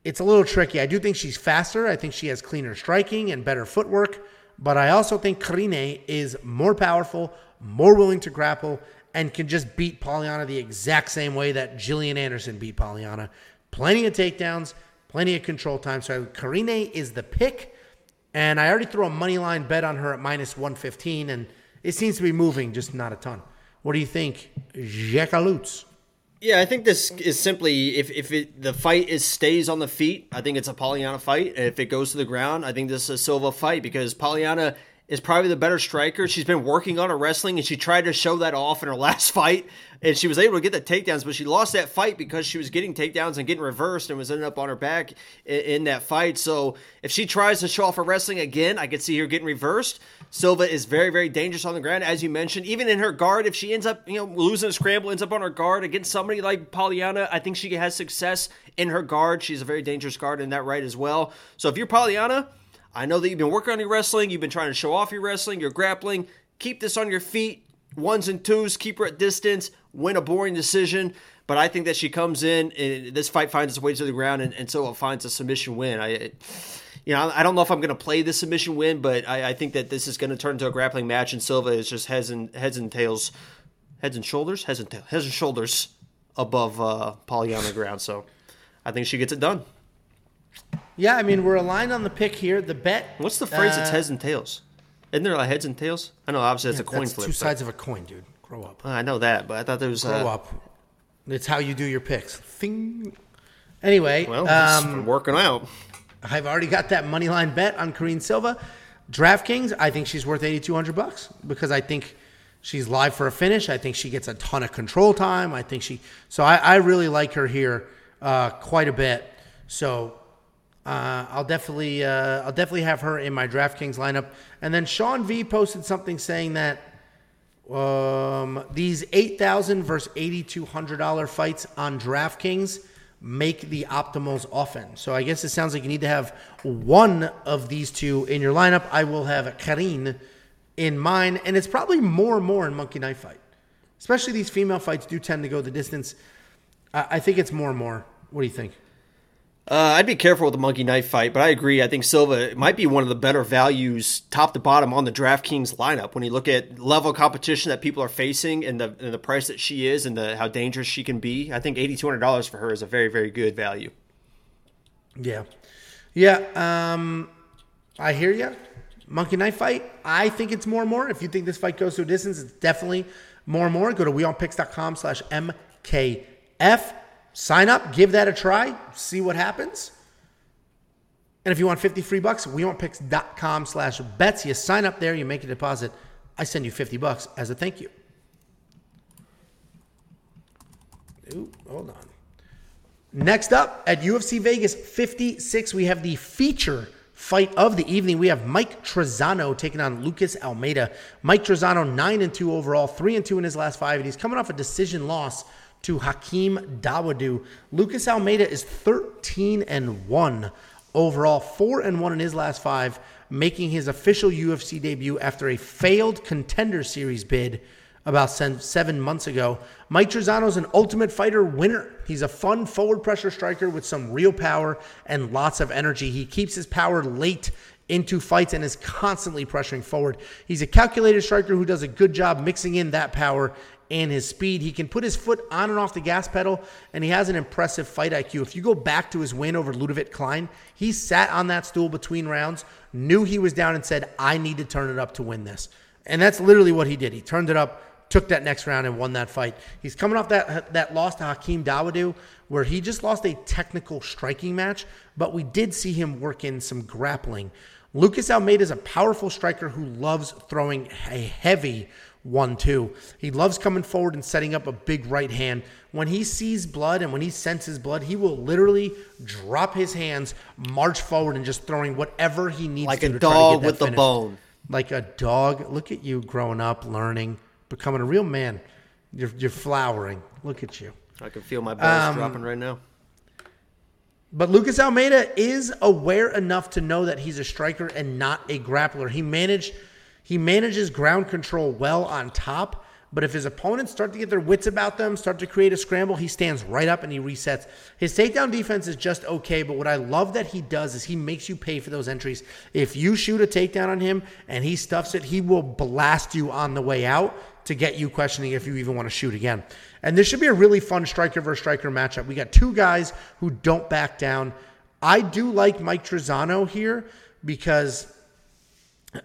it's a little tricky. I do think she's faster. I think she has cleaner striking and better footwork. But I also think Karine is more powerful, more willing to grapple, and can just beat Poliana the exact same way that Jillian Anderson beat Poliana. Plenty of takedowns plenty of control time. So Karine is the pick, and I already threw a money line bet on her at minus 115, and it seems to be moving, just not a ton. What do you think, Jackalutz? Yeah, I think this is simply if if it, the fight is stays on the feet, I think it's a Poliana fight. If it goes to the ground, I think this is a Silva fight because Poliana is probably the better striker. She's been working on her wrestling and she tried to show that off in her last fight. And she was able to get the takedowns, but she lost that fight because she was getting takedowns and getting reversed and was ending up on her back in, in that fight. So if she tries to show off her wrestling again, I could see her getting reversed. Silva is very, very dangerous on the ground, as you mentioned. Even in her guard, if she ends up, you know, losing a scramble, ends up on her guard against somebody like Poliana, I think she has success in her guard. She's a very dangerous guard in that right as well. So if you're Poliana, I know that you've been working on your wrestling, you've been trying to show off your wrestling, your grappling. Keep this on your feet, ones and twos, keep her at distance, win a boring decision. But I think that she comes in, and this fight finds its way to the ground, and, and so it finds a submission win. I, you know, I don't know if I'm going to play the submission win, but I, I think that this is going to turn into a grappling match, and Silva is just heads and heads and tails, heads and shoulders, heads and tails, heads and shoulders above uh, Polly on the ground. So I think she gets it done. Yeah, I mean we're aligned on the pick here. The bet. What's the phrase? uh, it's heads and tails. Isn't there like heads and tails? I know, obviously that's yeah, a coin that's flip. Two sides of a coin, dude. Grow up. I know that, but I thought there was. Grow Uh, up. It's how you do your picks. Thing. Anyway, well, it's um, working out. I've already got that money line bet on Karine Silva. DraftKings, I think she's worth eighty two hundred bucks because I think she's live for a finish. I think she gets a ton of control time. I think she. So I, I really like her here uh, quite a bit. So uh, I'll definitely uh, I'll definitely have her in my DraftKings lineup. And then Sean V posted something saying that um, these eight thousand versus eighty two hundred dollar fights on DraftKings make the optimals often. So I guess it sounds like you need to have one of these two in your lineup. I will have Karine in mine, and it's probably more and more in Monkey Knife Fight. Especially these female fights do tend to go the distance. I, I think it's more and more. What do you think? Uh, I'd be careful with the monkey knife fight, but I agree. I think Silva might be one of the better values, top to bottom, on the DraftKings lineup. When you look at level of competition that people are facing and the and the price that she is and the how dangerous she can be, I think eighty two hundred dollars for her is a very very good value. Yeah. Yeah. Um, I hear you. Monkey knife fight. I think it's more and more. If you think this fight goes to a distance, it's definitely more and more. Go to wewantpicks.com slash MKF. Sign up, give that a try, see what happens. And if you want 50 free bucks, wewantpicks.com slash bets. You sign up there, you make a deposit. I send you 50 bucks as a thank you. Ooh, hold on. Next up at UFC Vegas 56, we have the feature fight of the evening. We have Mike Trizano taking on Lucas Almeida. Mike Trizano, 9 and 2 overall, 3 and 2 in his last five, and he's coming off a decision loss to Hakeem Dawodu. Lucas Almeida is 13 and 1 overall, 4 and 1 in his last five, making his official UFC debut after a failed contender series bid about seven months ago. Mike Trizano's an ultimate fighter winner. He's a fun forward pressure striker with some real power and lots of energy. He keeps his power late into fights and is constantly pressuring forward. He's a calculated striker who does a good job mixing in that power and his speed. He can put his foot on and off the gas pedal, and he has an impressive fight IQ. If you go back to his win over Ludovic Klein, he sat on that stool between rounds, knew he was down, and said, I need to turn it up to win this. And that's literally what he did. He turned it up took that next round and won that fight. He's coming off that that loss to Hakeem Dawodu, where he just lost a technical striking match, but we did see him work in some grappling. Lucas Almeida is a powerful striker who loves throwing a heavy one-two. He loves coming forward and setting up a big right hand. When he sees blood and when he senses blood, he will literally drop his hands, march forward, and just throwing whatever he needs like to a to dog with the the bone. Like a dog. Look at you growing up, learning becoming a real man. You're, you're flowering. Look at you. I can feel my balls Um, dropping right now. But Lucas Almeida is aware enough to know that he's a striker and not a grappler. He managed he manages ground control well on top, but if his opponents start to get their wits about them, start to create a scramble, he stands right up and he resets. His takedown defense is just okay, but what I love that he does is he makes you pay for those entries. If you shoot a takedown on him and he stuffs it, he will blast you on the way out to get you questioning if you even want to shoot again. And this should be a really fun striker versus striker matchup. We got two guys who don't back down. I do like Mike Trizano here because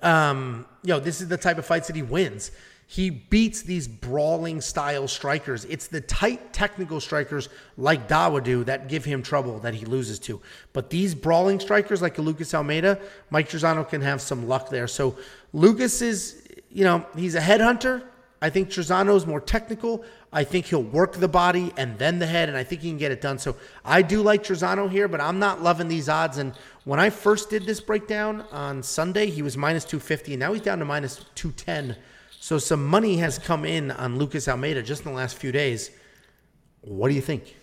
um, you know, this is the type of fights that he wins. He beats these brawling style strikers. It's the tight technical strikers like Dawodu that give him trouble that he loses to. But these brawling strikers like Lucas Almeida, Mike Trizano can have some luck there. So Lucas is, you know, he's a headhunter. I think Trizano is more technical. I think he'll work the body and then the head, and I think he can get it done. So I do like Trizano here, but I'm not loving these odds. And when I first did this breakdown on Sunday, he was minus 250, and now he's down to minus 210. So some money has come in on Lucas Almeida just in the last few days. What do you think?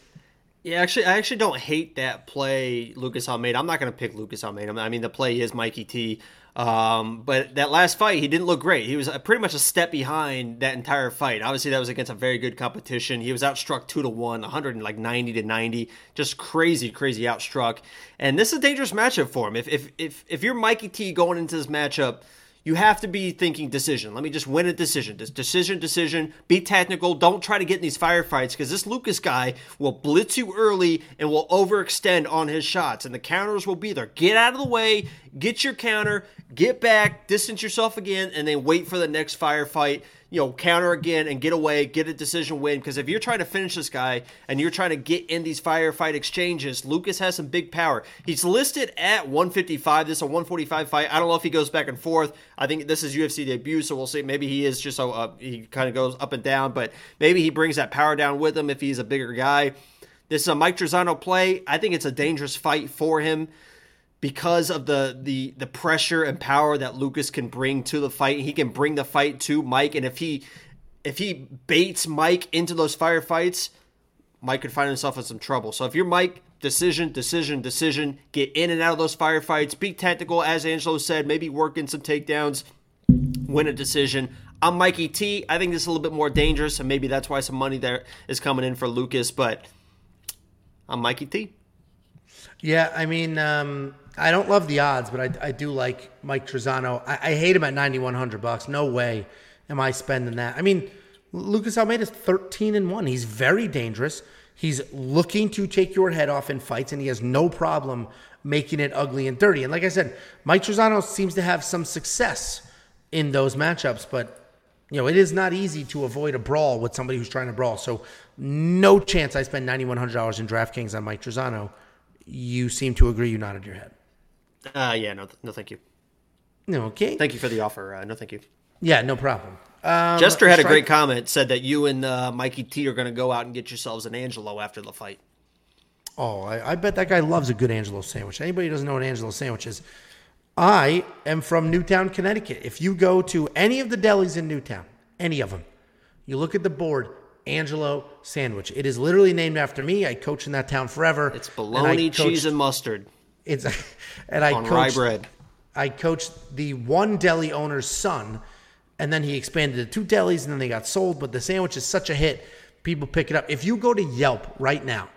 Yeah, actually, I actually don't hate that play, Lucas Almeida. I'm not going to pick Lucas Almeida. I mean, the play is Mikey T. Um, but that last fight, he didn't look great. He was pretty much a step behind that entire fight. Obviously, that was against a very good competition. He was outstruck two to one, 190 to 90, just crazy, crazy outstruck. And this is a dangerous matchup for him. If if if if you're Mikey T going into this matchup you have to be thinking decision. Let me just win a decision. This decision, decision. Be technical. Don't try to get in these firefights because this Lucas guy will blitz you early and will overextend on his shots, and the counters will be there. Get out of the way. Get your counter. Get back. Distance yourself again, and then wait for the next firefight you know, counter again and get away, get a decision win. Because if you're trying to finish this guy and you're trying to get in these firefight exchanges, Lucas has some big power. He's listed at 155. This is a 145 fight. I don't know if he goes back and forth. I think this is UFC debut, so we'll see. Maybe he is just a, uh, he kind of goes up and down, but maybe he brings that power down with him if he's a bigger guy. This is a Mike Trizano play. I think it's a dangerous fight for him because of the the the pressure and power that Lucas can bring to the fight. He can bring the fight to Mike, and if he if he baits Mike into those firefights, Mike could find himself in some trouble. So if you're Mike, decision, decision, decision, get in and out of those firefights, be tactical, as Angelo said, maybe work in some takedowns, win a decision. I'm Mikey T. I think this is a little bit more dangerous, and maybe that's why some money there is coming in for Lucas, but I'm Mikey T. Yeah, I mean, um, I don't love the odds, but I, I do like Mike Trizano. I, I hate him at 9100 bucks. No way am I spending that. I mean, Lucas Almeida's 13 and 1. He's very dangerous. He's looking to take your head off in fights, and he has no problem making it ugly and dirty. And like I said, Mike Trizano seems to have some success in those matchups, but you know, it is not easy to avoid a brawl with somebody who's trying to brawl. So, no chance I spend $9,100 in DraftKings on Mike Trizano. You seem to agree. You nodded your head. Uh, yeah, no, no, thank you. No, okay. Thank you for the offer. Uh, no, thank you. Yeah, no problem. Um, Jester had a great comment. Said that you and uh, Mikey T are going to go out and get yourselves an Angelo after the fight. Oh, I, I bet that guy loves a good Angelo sandwich. Anybody who doesn't know what Angelo sandwich is? I am from Newtown, Connecticut. If you go to any of the delis in Newtown, any of them, you look at the board, Angelo sandwich. It is literally named after me. I coach in that town forever. It's and I bologna, cheese, and mustard It's and I on rye coached bread. I coached the one deli owner's son, and then he expanded to two delis, and then they got sold. But the sandwich is such a hit, people pick it up. If you go to Yelp right now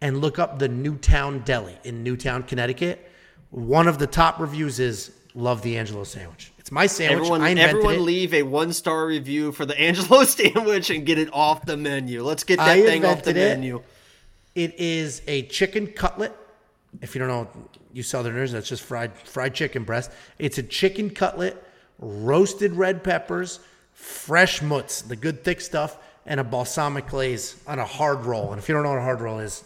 and look up the Newtown Deli in Newtown, Connecticut, one of the top reviews is "Love the Angelo sandwich." It's my sandwich. Everyone, everyone, it. leave a one star review for the Angelo sandwich and get it off the menu. Let's get that I thing off the it. menu. It is a chicken cutlet. If you don't know, you Southerners, that's just fried fried chicken breast. It's a chicken cutlet, roasted red peppers, fresh mutts, the good thick stuff, and a balsamic glaze on a hard roll. And if you don't know what a hard roll is,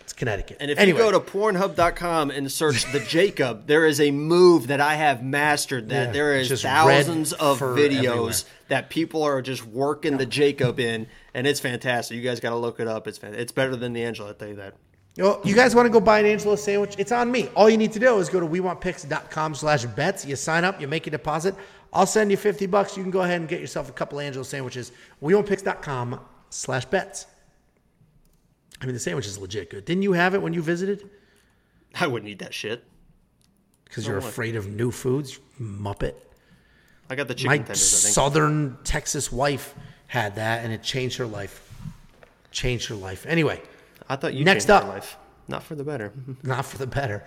it's Connecticut. And if anyway, you go to Pornhub.com and search the Jacob, there is a move that I have mastered. That Yeah, there is thousands of videos everywhere. that people are just working the Jacob in, and it's fantastic. You guys got to look it up. It's it's better than the Angela. I tell you that. Yo, you guys want to go buy an Angelo sandwich? It's on me. All you need to do is go to wewantpicks.com slash bets. You sign up, you make a deposit. I'll send you 50 bucks. You can go ahead and get yourself a couple Angelo sandwiches. wewantpicks.com slash bets. I mean, the sandwich is legit good. Didn't you have it when you visited? I wouldn't eat that shit. Because you're afraid of new foods, muppet. I got the chicken My tenders. I think. southern Texas wife had that, and it changed her life. Changed her life. Anyway, I thought you Next up. life. Not for the better. not for the better.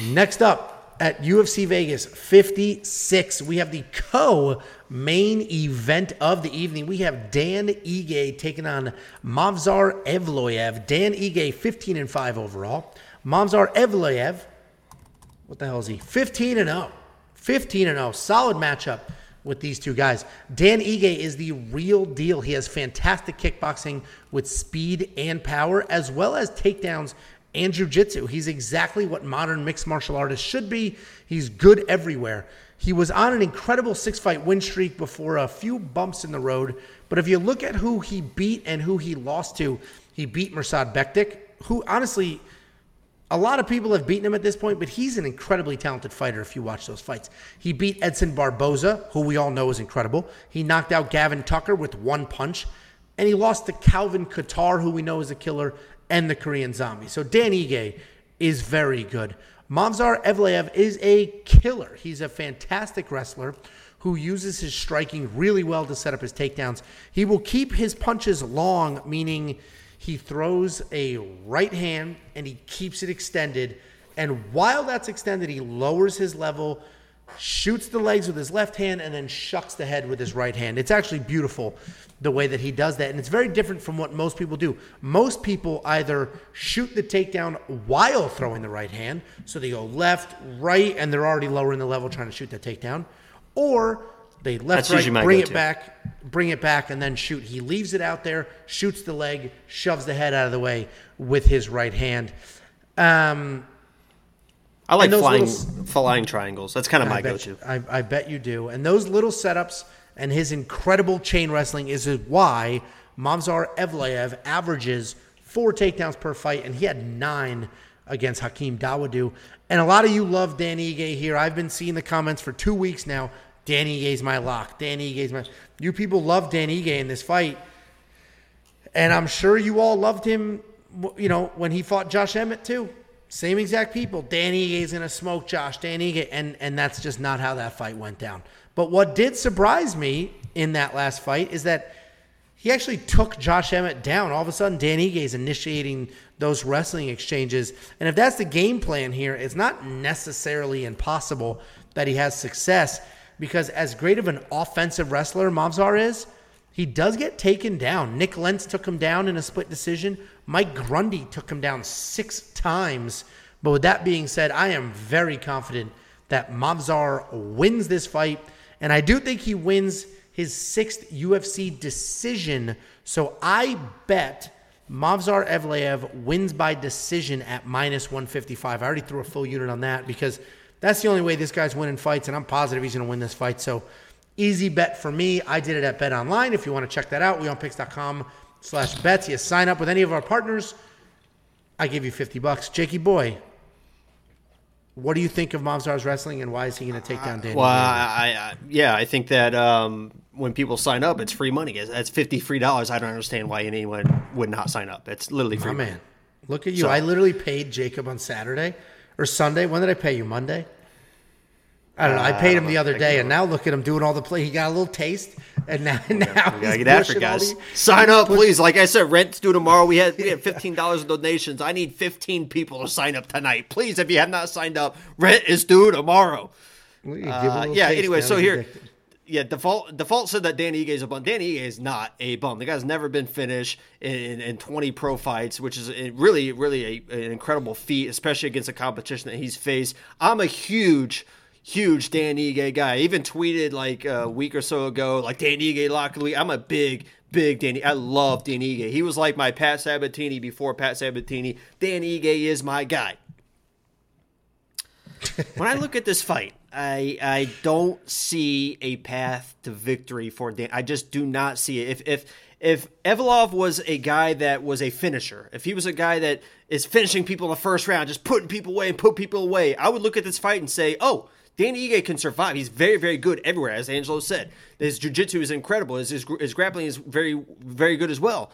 Next up at UFC Vegas 56, we have the co main event of the evening. We have Dan Ige taking on Movsar Evloev. Dan Ige 15 and 5 overall. Movsar Evloev, what the hell is he? 15 and 0. 15 and 0. Solid matchup with these two guys. Dan Ige is the real deal. He has fantastic kickboxing with speed and power, as well as takedowns and jujitsu. He's exactly what modern mixed martial artists should be. He's good everywhere. He was on an incredible six fight win streak before a few bumps in the road. But if you look at who he beat and who he lost to, he beat Mirsad Bektic, who honestly a lot of people have beaten him at this point, but he's an incredibly talented fighter if you watch those fights. He beat Edson Barboza, who we all know is incredible. He knocked out Gavin Tucker with one punch, and he lost to Calvin Kattar, who we know is a killer, and the Korean Zombie. So Dan Ige is very good. Movsar Evloev is a killer. He's a fantastic wrestler who uses his striking really well to set up his takedowns. He will keep his punches long, meaning he throws a right hand and he keeps it extended. And while that's extended, he lowers his level, shoots the legs with his left hand, and then shucks the head with his right hand. It's actually beautiful the way that he does that. And it's very different from what most people do. Most people either shoot the takedown while throwing the right hand, so they go left, right, and they're already lowering the level trying to shoot that takedown, or they left, That's right, bring it go-to. back, bring it back, and then shoot. He leaves it out there, shoots the leg, shoves the head out of the way with his right hand. Um, I like flying little- flying triangles. That's kind of my I bet, go-to. you, I, I bet you do. And those little setups and his incredible chain wrestling is why Movsar Evloev averages four takedowns per fight, and he had nine against Hakeem Dawodu. And a lot of you love Dan Ige here. I've been seeing the comments for two weeks now. Dan Ige's my lock. Dan Ige's my. You people love Dan Ige in this fight, and I'm sure you all loved him. You know when he fought Josh Emmett too. Same exact people. Dan Ige's gonna smoke Josh. Dan Ige, and and that's just not how that fight went down. But what did surprise me in that last fight is that he actually took Josh Emmett down. All of a sudden, Dan Ige is initiating those wrestling exchanges. And if that's the game plan here, it's not necessarily impossible that he has success because as great of an offensive wrestler Movsar is, He does get taken down. Nik Lentz took him down in a split decision. Mike Grundy took him down six times. But with that being said, I am very confident that Movsar wins this fight. And I do think he wins his sixth UFC decision. So I bet Movsar Evloev wins by decision at minus 155. I already threw a full unit on that because that's the only way this guy's winning fights, and I'm positive he's going to win this fight. So easy bet for me. I did it at Bet Online. If you want to check that out, wewantpicks.com slash bets. You sign up with any of our partners, I give you 50 bucks. Jakey boy, what do you think of Movsar's wrestling, and why is he going to take down Danny? Well, I, I, yeah, I think that um, when people sign up, it's free money. It's- That's fifty free dollars. I don't understand why anyone would not sign up. It's literally free. My money. man, look at you. So- I literally paid Jacob on Saturday or Sunday. When did I pay you? Monday? I don't know. I paid him the other day, and now look at him doing all the play. He got a little taste, and now, now We gotta he's get after pushing all guys. the- Sign up, please. Like I said, rent's due tomorrow. We had we had fifteen dollars in donations. I need fifteen people to sign up tonight, please. If you have not signed up, rent is due tomorrow. Look, you give a Uh, little yeah. taste, Anyway, now so he's here, addicted. Yeah, default default said that Danny Ige is a bum. Danny Ige is not a bum. The guy's never been finished in, in 20 pro fights, which is really, really a, an incredible feat, especially against a competition that he's faced. I'm a huge. Huge Dan Ige guy. I even tweeted like a week or so ago, like Dan Ige lock of the week. I'm a big, big Danny. I love Dan Ige. He was like my Pat Sabatini before Pat Sabatini. Dan Ige is my guy when I look at this fight, I I don't see a path to victory for Dan. I just do not see it. If if if Evloev was a guy that was a finisher, if he was a guy that is finishing people in the first round, just putting people away and put people away, I would look at this fight and say, oh. Danny Ige can survive. He's very, very good everywhere, as Angelo said. His jiu-jitsu is incredible. His, his, his grappling is very, very good as well.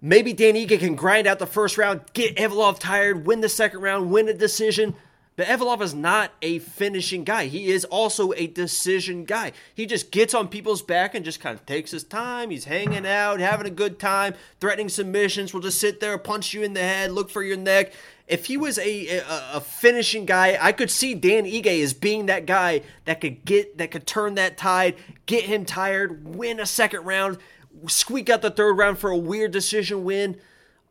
Maybe Danny Ige can grind out the first round, get Evloev tired, win the second round, win a decision. But Evloev is not a finishing guy. He is also a decision guy. He just gets on people's back and just kind of takes his time. He's hanging out, having a good time, threatening submissions. Will just sit there, punch you in the head, look for your neck. If he was a, a, a finishing guy, I could see Dan Ige as being that guy that could get that could turn that tide, get him tired, win a second round, squeak out the third round for a weird decision win.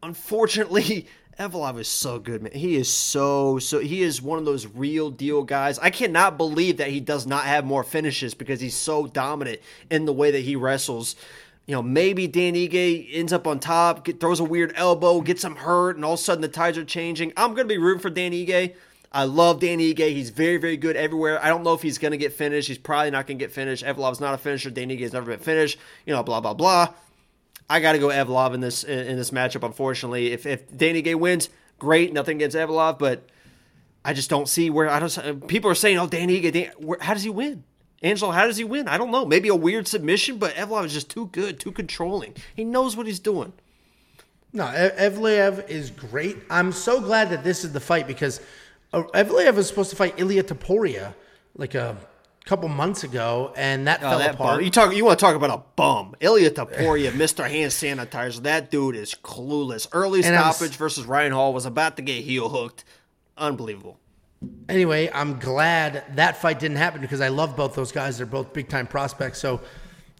Unfortunately, Evloev is so good, man. He is so so. He is one of those real deal guys. I cannot believe that he does not have more finishes because he's so dominant in the way that he wrestles. You know, maybe Dan Ige ends up on top, get, throws a weird elbow, gets him hurt, and all of a sudden the tides are changing. I'm gonna be rooting for Dan Ige. I love Dan Ige. He's very, very good everywhere. I don't know if he's going to get finished. He's probably not going to get finished. Evloev's not a finisher. Dan Ige has never been finished. You know, blah, blah, blah. I got to go Evloev in this in this matchup. Unfortunately, if if Dan Ige wins, great, nothing against Evloev, but I just don't see where I don't. People are saying, "Oh, Dan Ige, Dan, where, how does he win?" Angelo, how does he win? I don't know. Maybe a weird submission, but Evloev is just too good, too controlling. He knows what he's doing. No, Evloev is great. I'm so glad that this is the fight because uh, Evloev was supposed to fight Ilia Topuria like a couple months ago, and that Oh, fell that apart. bum. You talk. You want to talk about a bum? Ilia Topuria, Mister Hand Sanitizer. That dude is clueless. Early And stoppage versus Ryan Hall was about to get heel hooked. Unbelievable. Anyway, I'm glad that fight didn't happen because I love both those guys. They're both big time prospects. So,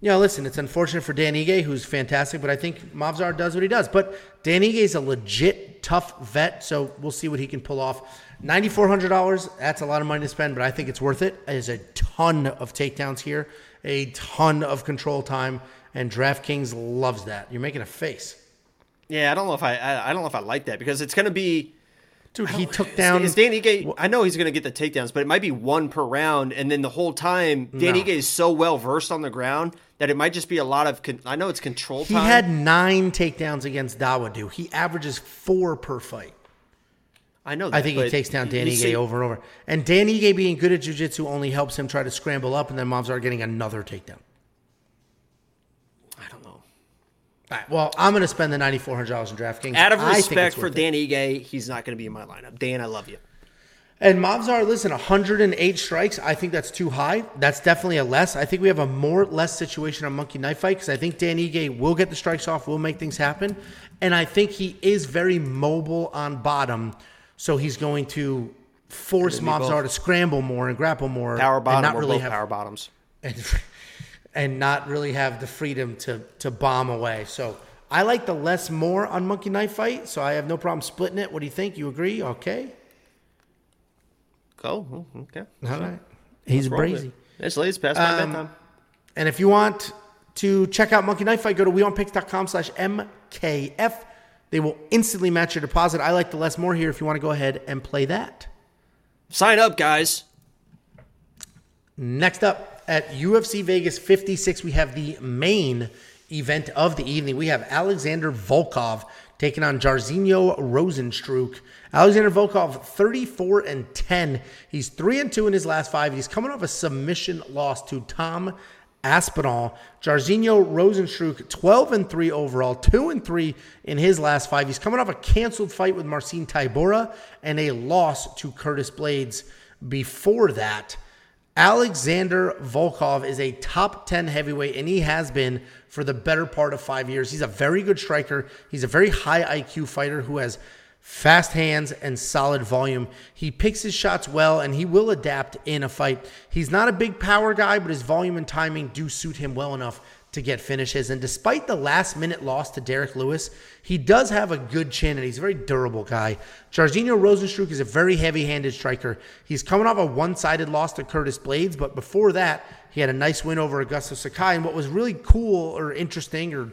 you know, listen, it's unfortunate for Dan Ige, who's fantastic, but I think Movsar does what he does. But Dan Ige is a legit tough vet, so we'll see what he can pull off. $9,400, that's a lot of money to spend, but I think it's worth it. There's a ton of takedowns here, a ton of control time, and DraftKings loves that. You're making a face. Yeah, I don't know if I. I, I don't know if I like that because it's going to be. Dude, he took down. Is Dan Ige? I know he's going to get the takedowns, but it might be one per round, and then the whole time Danny No. Gay is so well versed on the ground that it might just be a lot of. Con- I know it's control time. He time. had nine takedowns against Dawodu. He averages four per fight. I know. That, I think he takes down you Ige over and over. And Danny Ige being good at jiu-jitsu only helps him try to scramble up, and then Movsar getting another takedown. I don't know. All right, well, I'm going to spend the $9,400 in DraftKings. Out of respect for it. Dan Ige, he's not going to be in my lineup. Dan, I love you. And Movsar, listen, 108 strikes. I think that's too high. That's definitely a less. I think we have a more less situation on Monkey Knife Fight because I think Dan Ige will get the strikes off, will make things happen. And I think he is very mobile on bottom. So he's going to force Gonna be Movsar both. to scramble more and grapple more. Power and bottom not or really have power bottoms. And, and not really have the freedom to to bomb away. So I like the less more on Monkey Knife Fight, so I have no problem splitting it. What do you think? You agree? Okay. Go. Oh, okay. All right. He's Roll with brazy. It's late. It's past my Um, bedtime. And if you want to check out Monkey Knife Fight, go to wewantpicks.com slash MKF. They will instantly match your deposit. I like the less more here if you want to go ahead and play that. Sign up, guys. Next up at UFC Vegas 56, we have the main event of the evening. We have Alexander Volkov taking on Jairzinho Rozenstruik. Alexander Volkov 34 and 10. He's 3 and 2 in his last 5. He's coming off a submission loss to Tom Aspinall. Jairzinho Rozenstruik 12 and 3 overall, 2 and 3 in his last 5. He's coming off a canceled fight with Marcin Tybura and a loss to Curtis Blaydes before that. Alexander Volkov is a top 10 heavyweight, and he has been for the better part of five years. He's a very good striker. He's a very high IQ fighter who has fast hands and solid volume. He picks his shots well, and he will adapt in a fight. He's not a big power guy, but his volume and timing do suit him well enough to get finishes. And despite the last minute loss to Derrick Lewis, he does have a good chin and he's a very durable guy. Jairzinho Rozenstruik is a very heavy handed striker. He's coming off a one sided loss to Curtis Blaydes, but before that, he had a nice win over Augusto Sakai. And what was really cool or interesting or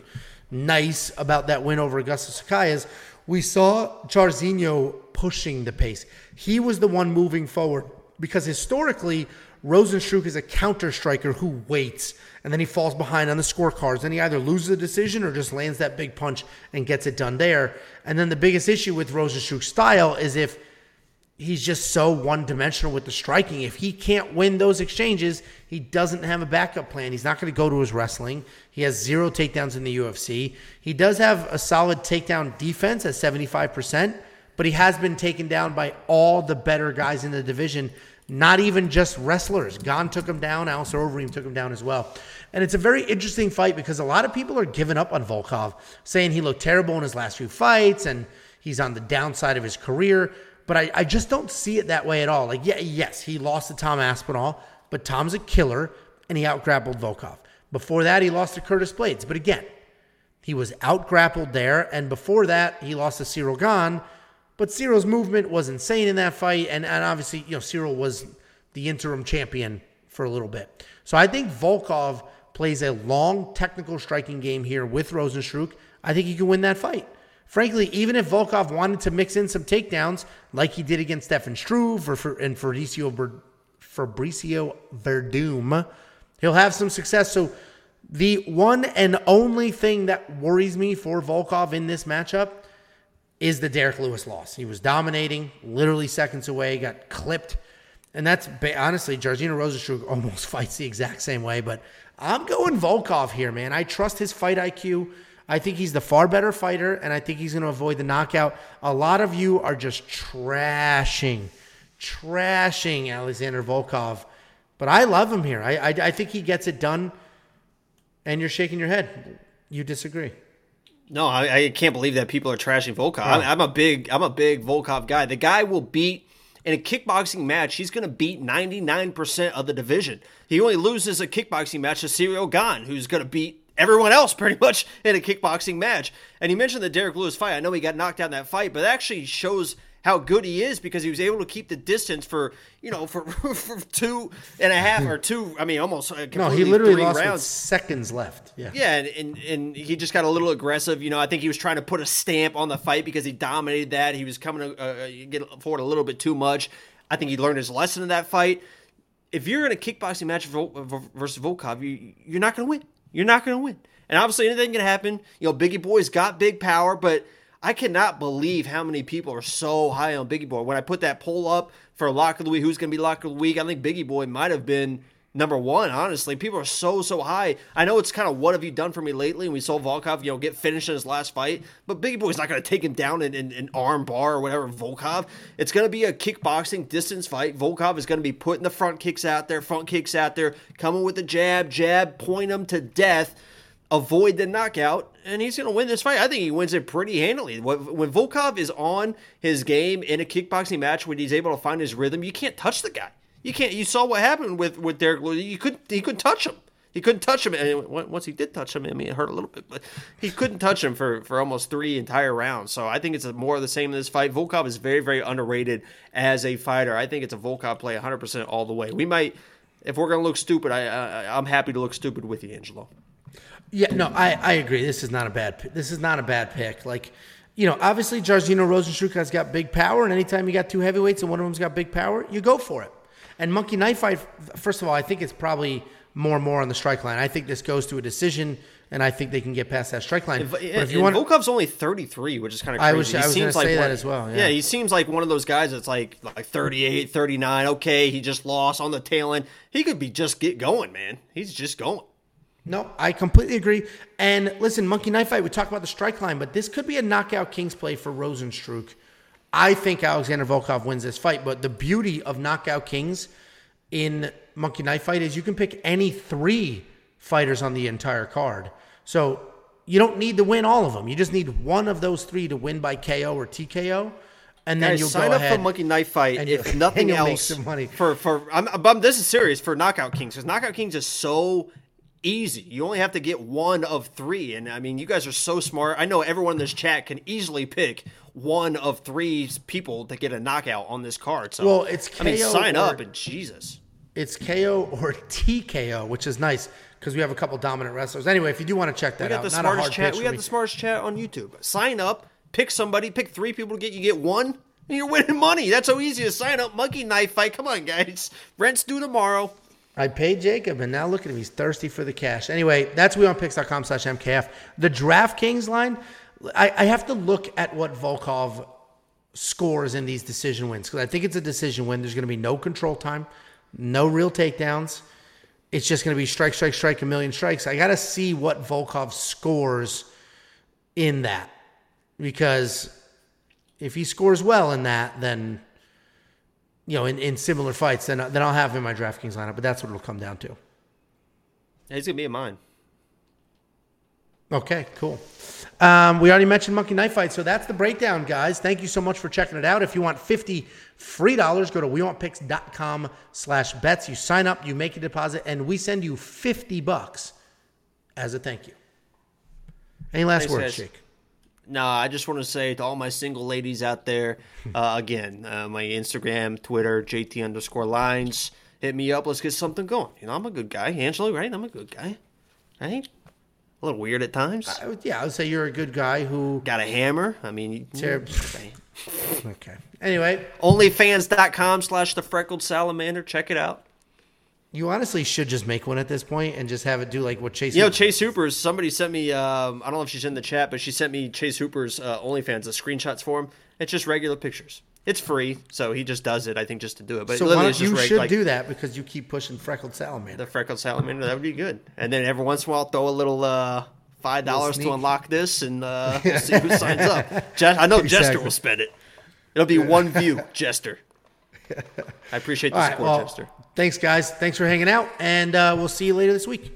nice about that win over Augusto Sakai is we saw Jairzinho pushing the pace. He was the one moving forward because historically, Rozenstruik is a counter striker who waits and then he falls behind on the scorecards. Then he either loses a decision or just lands that big punch and gets it done there. And then the biggest issue with Rozenstruik's style is if he's just so one dimensional with the striking. If he can't win those exchanges, he doesn't have a backup plan. He's not going to go to his wrestling. He has zero takedowns in the UFC. He does have a solid takedown defense at 75%, but he has been taken down by all the better guys in the division, not even just wrestlers. Gane took him down, Alistair Overeem took him down as well. And it's a very interesting fight because a lot of people are giving up on Volkov, saying he looked terrible in his last few fights and he's on the downside of his career. But I, I just don't see it that way at all. Like, yeah, yes, he lost to Tom Aspinall, but Tom's a killer and he outgrappled Volkov. Before that, he lost to Curtis Blaydes. But again, he was outgrappled there. And before that, he lost to Ciryl Gane. But Ciryl's movement was insane in that fight. And, and obviously, you know, Cyril was the interim champion for a little bit. So I think Volkov plays a long technical striking game here with Rozenstruik. I think he can win that fight. Frankly, even if Volkov wanted to mix in some takedowns like he did against Stefan Struve or for, and Fabricio, Ver, Fabricio Werdum, he'll have some success. So the one and only thing that worries me for Volkov in this matchup is the Derrick Lewis loss. He was dominating, literally seconds away, got clipped. And that's honestly, Jairzinho Rozenstruik almost fights the exact same way, but I'm going Volkov here, man. I trust his fight IQ. I think he's the far better fighter, and I think he's going to avoid the knockout. A lot of you are just trashing, trashing Alexander Volkov, but I love him here. I, I, I think he gets it done, and you're shaking your head. You disagree. No, I, I can't believe that people are trashing Volkov. I'm, I'm a big, I'm a big Volkov guy. The guy will beat in a kickboxing match. He's going to beat 99% of the division. He only loses a kickboxing match to Ciryl Gane, who's going to beat everyone else pretty much in a kickboxing match. And he mentioned the Derrick Lewis fight. I know he got knocked out in that fight, but it actually shows how good he is because he was able to keep the distance for you know for, for two and a half or two. I mean, almost uh, No, he literally lost rounds. seconds left. Yeah. Yeah, and, and and he just got a little aggressive. You know, I think he was trying to put a stamp on the fight because he dominated that. He was coming to uh, get forward a little bit too much. I think he learned his lesson in that fight. If you're in a kickboxing match versus Volkov, you, you're not going to win. You're not going to win. And obviously, anything can happen. You know, Bigi Boy's got big power, but I cannot believe how many people are so high on Bigi Boy. When I put that poll up for Lock of the Week, who's going to be Lock of the Week, I think Bigi Boy might have been number one, honestly. People are so, so high. I know it's kind of what have you done for me lately? And we saw Volkov, you know, get finished in his last fight, but Bigi Boy's not going to take him down in an arm bar or whatever, Volkov. It's going to be a kickboxing distance fight. Volkov is going to be putting the front kicks out there, front kicks out there, coming with the jab, jab, point him to death avoid the knockout, and he's going to win this fight. I think he wins it pretty handily. When Volkov is on his game in a kickboxing match, when he's able to find his rhythm, you can't touch the guy. You can't. You saw what happened with with Derrick Lewis. You couldn't. he couldn't touch him. He couldn't touch him. And once he did touch him, I mean, it hurt a little bit, but he couldn't touch him for, for almost three entire rounds. So I think it's more of the same in this fight. Volkov is very, very underrated as a fighter. I think it's a Volkov play 100% all the way. We might, if we're going to look stupid, I, I, I'm happy to look stupid with you, Angelo. Yeah, no, I, I agree. This is not a bad. This is not a bad pick. Like, you know, obviously Jairzinho Rozenstruik has got big power, and anytime you got two heavyweights and one of them's got big power, you go for it. And Monkey Knife Fight, first of all, I think it's probably more and more on the strike line. I think this goes to a decision, and I think they can get past that strike line. But if you want, Volkov's only 33, which is kind of I crazy. was- He I was seems gonna say one- that as well, yeah. he seems like one of those guys that's like like 38, 39. Okay, he just lost on the tail end. He could be just get going, man. He's just going. No, I completely agree. And listen, Monkey Knife Fight, we talk about the strike line, but this could be a knockout King's play for Rozenstruik. I think Alexander Volkov wins this fight, but the beauty of knockout Kings in Monkey Knife Fight is you can pick any three fighters on the entire card. So you don't need to win all of them. You just need one of those three to win by KO or TKO. And then Guys, you'll sign up for Monkey Knife Fight and if nothing and you'll make else. some money. For for I'm, I'm this is serious for Knockout Kings because Knockout Kings is so easy. You only have to get one of three, and I mean you guys are so smart. I know everyone in this chat can easily pick one of three people to get a knockout on this card. So Well, it's I mean sign or- up and Jesus. It's KO or TKO, which is nice because we have a couple dominant wrestlers. Anyway, if you do want to check that We got out, the smartest chat. We got me. the smartest chat on YouTube. Sign up, pick somebody, pick three people to get you get one, and you're winning money. That's so easy to sign up. Monkey Knife Fight. Come on, guys. Rent's due tomorrow. I paid Jacob, and now look at him. He's thirsty for the cash. Anyway, that's wewantpicks.com slash MKF. The DraftKings line, I, I have to look at what Volkov scores in these decision wins because I think it's a decision win. There's going to be no control time, no real takedowns. It's just going to be strike, strike, strike, a million strikes. I got to see what Volkov scores in that because if he scores well in that, then you know, in, in similar fights, then then I'll have him in my DraftKings lineup. But that's what it'll come down to. He's gonna be in mine. Okay, cool. Um, we already mentioned Monkey Knife Fight, so that's the breakdown, guys. Thank you so much for checking it out. If you want 50 free dollars, go to wewantpicks.com slash bets. You sign up, you make a deposit, and we send you 50 bucks as a thank you. Any last Thanks, words, guys. Jake? No, I just want to say to all my single ladies out there, uh, again, uh, my Instagram, Twitter, JT underscore lines. Hit me up. Let's get something going. You know, I'm a good guy. Angelo, right? I'm a good guy. Right? A little weird at times. I would, yeah, I would say you're a good guy who. Got a hammer. I mean, you- Ter- okay. Okay. Anyway, onlyfans.com slash the freckled salamander. Check it out. You honestly should just make one at this point and just have it do like what Chase. You know, Chase Hooper's. Somebody sent me. Um, I don't know if she's in the chat, but she sent me Chase Hooper's uh, OnlyFans, the screenshots for him. It's just regular pictures. It's free, so he just does it. I think just to do it. But So why don't you reg- should like, do that because you keep pushing freckled salamander. the freckled salamander. That would be good. And then every once in a while, throw a little uh, five dollars to unlock this, and uh, we'll see who signs up. Je- I know Jester will spend it. It'll be one view, Jester. I appreciate the All right. support, Well, Jester. Thanks, guys. Thanks for hanging out, and uh, we'll see you later this week.